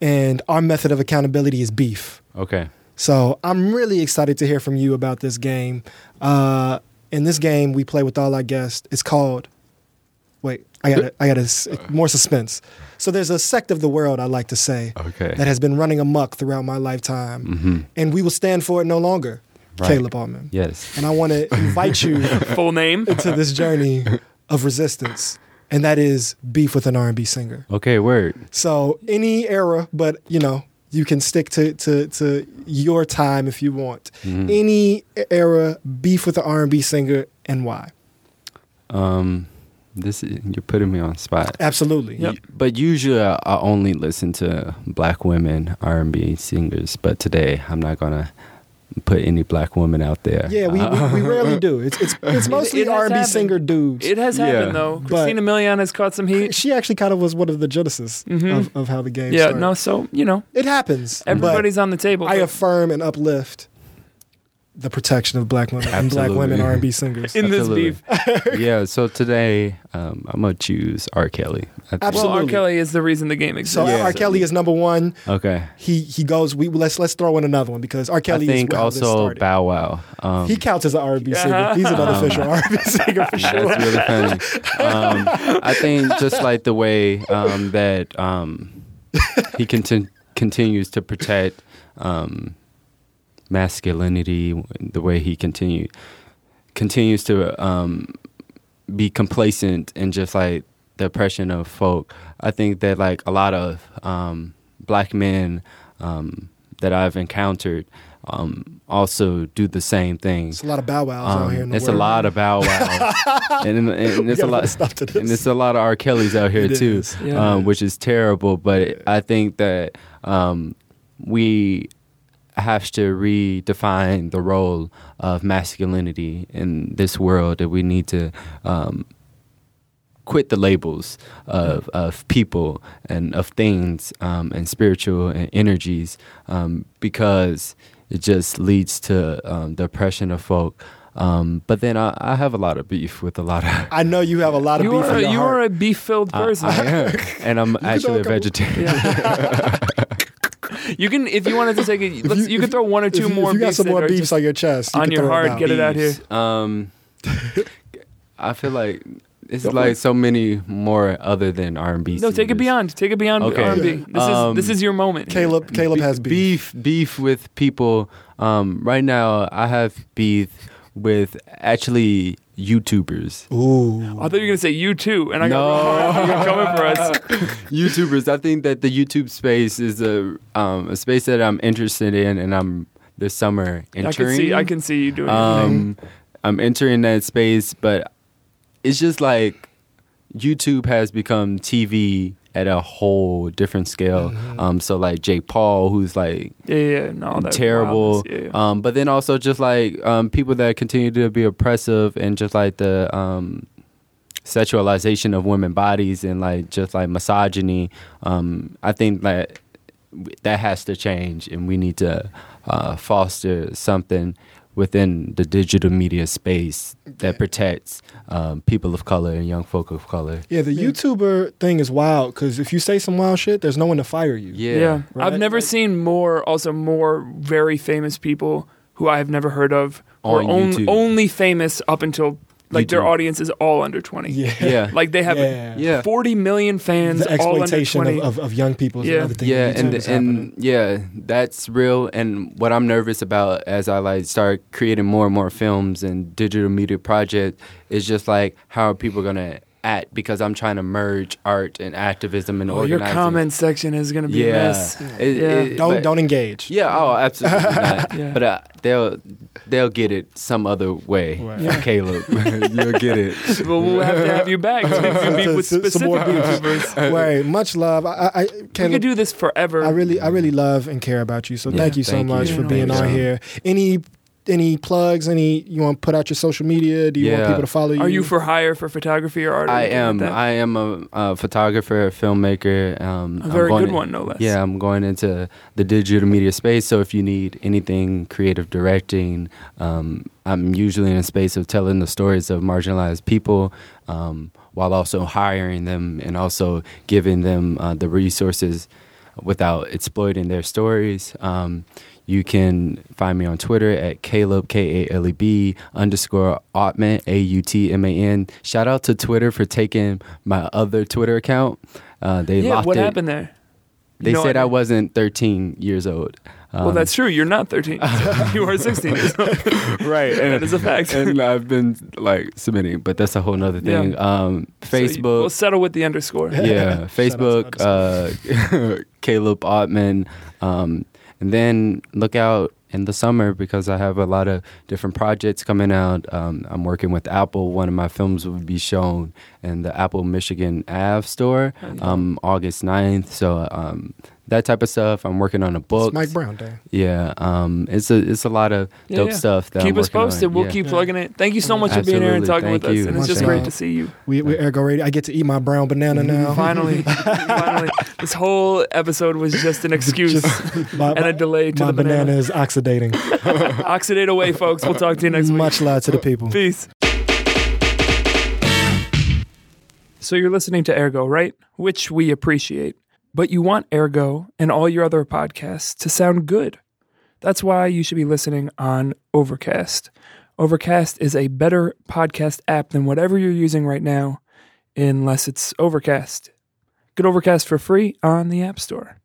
and our method of accountability is beef. Okay. So I'm really excited to hear from you about this game. Uh, in this game, we play with all our guests. It's called I got [laughs] I got a more suspense. So there's a sect of the world I like to say Okay. that has been running amok throughout my lifetime, hmm and we will stand for it no longer. Right. Caleb Autman, Yes. and I want to [laughs] invite you Full name. into this journey of resistance, and that is beef with an R&B singer. Okay. Word. So any era, but you know, you can stick to to, to your time if you want. Mhm. Any era, beef with an R&B singer, and why? Um, this is, you're putting me on the spot. Absolutely. Yep. But usually I, I only listen to black women R&B singers. But today I'm not gonna put any black woman out there. Yeah, we, we, we rarely do. It's it's [laughs] it's mostly it has R&B happened. singer dudes. It has Yeah. happened though. But- Christina Milian has caught some heat. she actually kind of was one of the genesis Mhm. of, of how the game Yeah, started. no, so you know, it happens. but everybody's on the table. I affirm and uplift the protection of black women and black women R&B singers. in this Absolutely. beef. [laughs] yeah. So today um, I'm gonna choose R. Kelly. Absolutely. Well, R. Kelly is the reason the game exists. So Yeah. R. Kelly is number one. Okay. He he goes. We let's let's throw in another one because R. Kelly I think is how this also. Bow Wow. Um, He counts as an R&B singer. Uh-huh. He's an Um, R&B [laughs] singer for sure. That's really funny. Um, I think just like the way um, that um, he contin- continues to protect um, masculinity, the way he continue continues to um, be complacent and just like the oppression of folk. I think that like a lot of um, black men um, that I've encountered um, also do the same thing. It's a lot of bow wows out here. In Um, the it's a lot of Bow Wow, [laughs] and, and We it's a lot, stop to this. and it's a lot of R. Kellys out here It too, is. Yeah. um, which is terrible. But I think that um, we have to redefine the role of masculinity in this world. That we need to um, quit the labels of, of people and of things um, and spiritual and energies um, because it just leads to um, the oppression of folk. Um, but then I, I have a lot of beef with a lot of. I know you have a lot of You beef are in you heart. are a beef-filled person. I am. and I'm [laughs] actually a throw a couple- vegetarian. Yeah. [laughs] you can if you wanted to take it. Let's, you, if could throw one or if two you, more. if you got beefs some more beefs on your chest you on your throw heart, out. get it out here. Um, I feel like it's like so many more other than R and B. No, take it beyond. Take it beyond Okay. R&B. Yeah. This Um, is this is your moment. Caleb Caleb has beef. beef beef with people. Um, right now, I have beef with actually YouTubers. Ooh. I thought you were gonna say you too, and I No. [laughs] got you're coming for us. [laughs] YouTubers. I think that the YouTube space is a um, a space that I'm interested in, and I'm this summer entering. I can see I can see you doing um, I'm entering that space, but it's just like YouTube has become TV at a whole different scale. Mhm. Um, so like Jake Paul, who's like Yeah, yeah. No, terrible. Yeah, yeah. Um, but then also just like um, people that continue to be oppressive and just like the um, sexualization of women bodies and like just like misogyny. Um, I think that that has to change, and we need to uh, foster something within the digital media space that protects um, people of color and young folk of color. Yeah, the YouTuber thing is wild because if you say some wild shit, there's no one to fire you. Yeah. Yeah, Right? I've never Like- seen more. Also, more very famous people who I have never heard of, or On on, only famous up until like their audience is all under twenty. Yeah. [laughs] Yeah. Like they have Yeah. Yeah. forty million fans, The all under exploitation twenty. of, of, of young people is Yeah. another thing. yeah and and happening. yeah that's real and what i'm nervous about as i like start creating more and more films and digital media projects is just like how are people gonna act because i'm trying to merge art and activism and oh, your organizing comment section is gonna be a yeah mess. It- Yeah. it- don't but- don't engage. yeah oh absolutely [laughs] not Yeah. but uh, they'll they'll get it some other way Right. Yeah. [laughs] caleb [laughs] you'll get it well, we'll have to have you back to do beef with Some specific more. YouTubers. Right. Much love. I, I, I We could do this forever. I really, I really love and care about you. So Yeah, thank you so thank much Yeah, for being on here. Any, any plugs? Any you want to put out your social media? Do you want people to follow you? Are you for hire for photography or art? or i anything like am i am a, a photographer a filmmaker um a I'm very going good to- one, no less. Yeah, I'm going into the digital media space. So if you need anything creative directing, um, I'm usually in a space of telling the stories of marginalized people um, while also hiring them and also giving them uh, the resources without exploiting their stories. Um, You can find me on Twitter at Caleb K A L E B underscore Autman A U T M A N. Shout out to Twitter for taking my other Twitter account. Uh, they yeah, locked what it. happened there? You They know said what- I wasn't 13 years old. Well, Um, that's true. You're not 13. [laughs] [laughs] you are 16. years old. [laughs] right. that is a fact. and I've been like submitting, but that's a whole nother Yeah. thing. Um, So you- Facebook. we'll settle with the underscore. yeah, Facebook, uh, Caleb Autman. Um, and then look out in the summer because I have a lot of different projects coming out. Um, I'm working with Apple. One of my films will be shown in the Apple Michigan Ave store Hell um, August 9th. So um, that type of stuff. I'm working on a book. It's Mike Brown Day. Yeah, um, it's a it's a lot of Yeah, dope yeah. stuff. That keep I'm us working on. posted. We'll Yeah. keep Yeah. plugging it. Thank you so much for being here and Absolutely. talking with Thank us. you. And it's just Much great love. to see you. We we Ergo Radio. I get to eat my brown banana now. Finally, [laughs] finally, this whole episode was just an excuse Just- [laughs] my, and a delay to my the banana. banana is oxidating. [laughs] Oxidate away, folks. We'll talk to you next week. Much love to the people. Peace. So you're listening to Ergo, right? Which we appreciate. But you want Ergo and all your other podcasts to sound good. That's why you should be listening on Overcast. Overcast is a better podcast app than whatever you're using right now, unless it's Overcast. Get Overcast for free on the App Store.